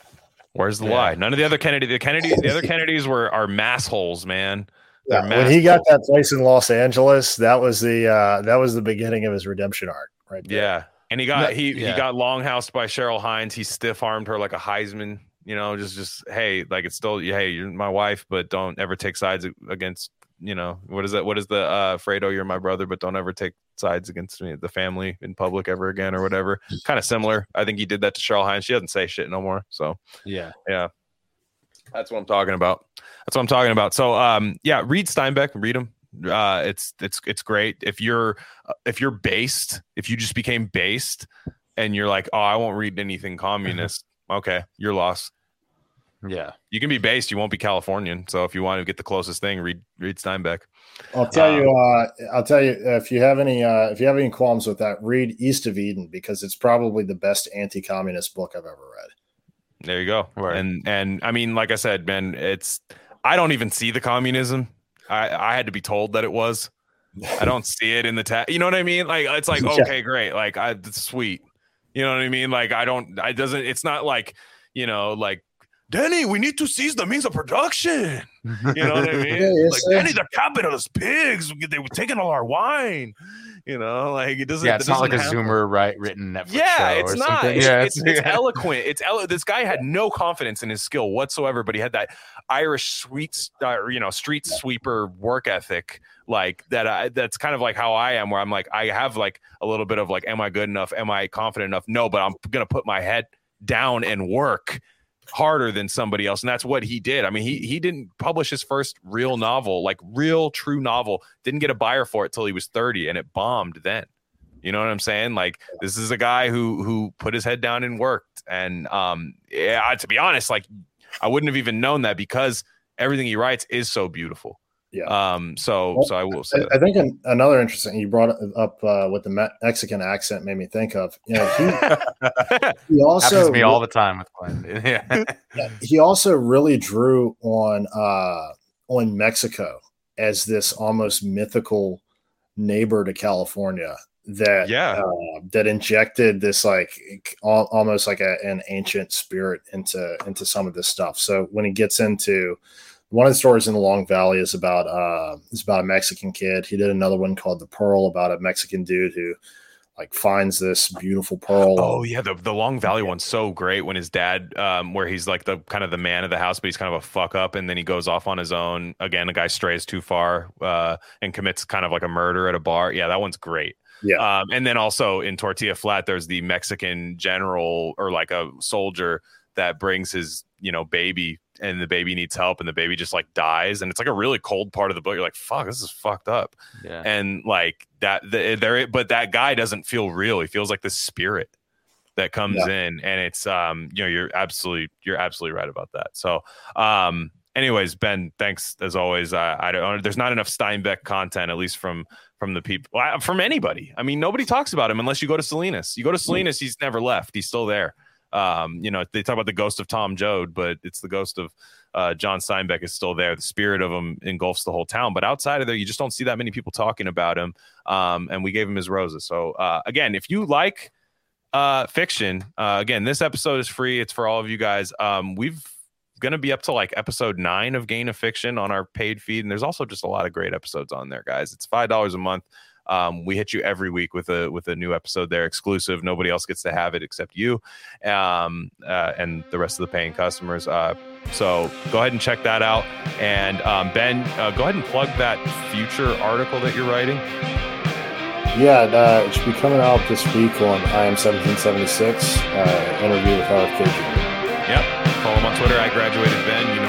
Where's the
Yeah.
lie? None of the other Kennedy, the Kennedy, the other Kennedys were are mass holes, man. They're
Yeah, when he got that place in Los Angeles, that was the uh, that was the beginning of his redemption arc, right? there.
Yeah. And he got
No,
he
yeah.
he got longhoused by Cheryl Hines. He stiff armed her like a Heisman, you know, just just hey, like it's still hey, you're my wife, but don't ever take sides against, you know, what is that? What is the uh Fredo, you're my brother, but don't ever take sides against me, the family in public ever again or whatever. kind of similar. I think he did that to Cheryl Hines. She doesn't say shit no more. So
yeah, Yeah.
That's what I'm talking about. That's what I'm talking about. So um yeah, read Steinbeck, read him. Uh it's it's it's great. If you're uh, if you're based, if you just became based and you're like, "Oh, I won't read anything communist." okay, you're lost.
Yeah.
You can be based, you won't be Californian. So if you want to get the closest thing, read read Steinbeck.
I'll tell you.
Um,
Uh, I'll tell you if you have any uh, if you have any qualms with that, read East of Eden because it's probably the best anti-communist book I've ever read.
There you go.
Right.
And and I mean, like I said, man, it's I don't even see the communism. I I had to be told that it was. I don't see it in the text. You know what I mean? Like it's like
Yeah.
okay, great. Like I it's sweet. You know what I mean? Like I don't. I doesn't. It's not like you know like Denny, we need to seize the means of production. You know what I mean?
Yeah, yes,
like
sir.
Denny, the capitalist pigs. They were taking all our wine. You know, like it doesn't.
yeah,
it
it's not like a. Zoomer right written Netflix
Yeah, it's
or
not.
something.
It's,
yeah,
it's, it's eloquent. It's elo- this guy had no confidence in his skill whatsoever, but he had that Irish sweet, uh, you know, street sweeper work ethic, like that. I, that's kind of like how I am, where I'm like, I have like a little bit of like, am I good enough? Am I confident enough? No, but I'm gonna put my head down and work harder than somebody else and that's what he did. I mean he he didn't publish his first real novel like real true novel didn't get a buyer for it till he was 30 and it bombed then. You know what i'm saying? Like this is a guy who who put his head down and worked and um yeah to be honest like i wouldn't have even known that because everything he writes is so beautiful
Yeah.
um so
Well,
so i will say
I,
that.
I think an, another interesting you brought up uh, what the Mexican accent made me think of. You know, he, he also
happens to me all the time with Glenn. Yeah.
Yeah, he also really drew on uh on Mexico as this almost mythical neighbor to California that
Yeah.
uh, that injected this like al- almost like a, an ancient spirit into into some of this stuff. So when he gets into one of the stories in the Long Valley is about uh is about a Mexican kid. He did another one called The Pearl about a Mexican dude who like finds this beautiful pearl.
Oh yeah, the the Long Valley one's so great when his dad, um, where he's like the kind of the man of the house, but he's kind of a fuck up, and then he goes off on his own. Again, the guy strays too far uh, and commits kind of like a murder at a bar. Yeah, that one's great.
Yeah.
Um, and then also in Tortilla Flat, there's the Mexican general or like a soldier that brings his you know baby, and the baby needs help, and the baby just like dies, and it's like a really cold part of the book. You're like, fuck, this is fucked up.
Yeah.
and like that the, there but that guy doesn't feel real. He feels like the spirit that comes in and it's um you know you're absolutely you're absolutely right about that. So um anyways ben thanks as always. I i don't there's not enough steinbeck content at least from from the people from anybody. I mean nobody talks about him unless you go to salinas. You go to salinas he's never left. He's still there um you know they talk about the ghost of tom joad but it's the ghost of uh, John Steinbeck is still there. The spirit of him engulfs the whole town. But outside of there, you just don't see that many people talking about him. Um, and we gave him his roses. So uh, again, if you like uh, fiction, uh, again, this episode is free. It's for all of you guys. Um, we've going to be up to like episode nine of Gain of Fiction on our paid feed, and there's also just a lot of great episodes on there, guys. It's five dollars a month. Um, we hit you every week with a with a new episode there, exclusive. Nobody else gets to have it except you, um, uh, and the rest of the paying customers. Uh, so go ahead and check that out. And um, Ben, uh, go ahead and plug that future article that you're writing.
Yeah, uh, it should be coming out this week on I am 1776 uh, interview with RFK Jr.
Yep. Follow him on Twitter I graduated Ben. You know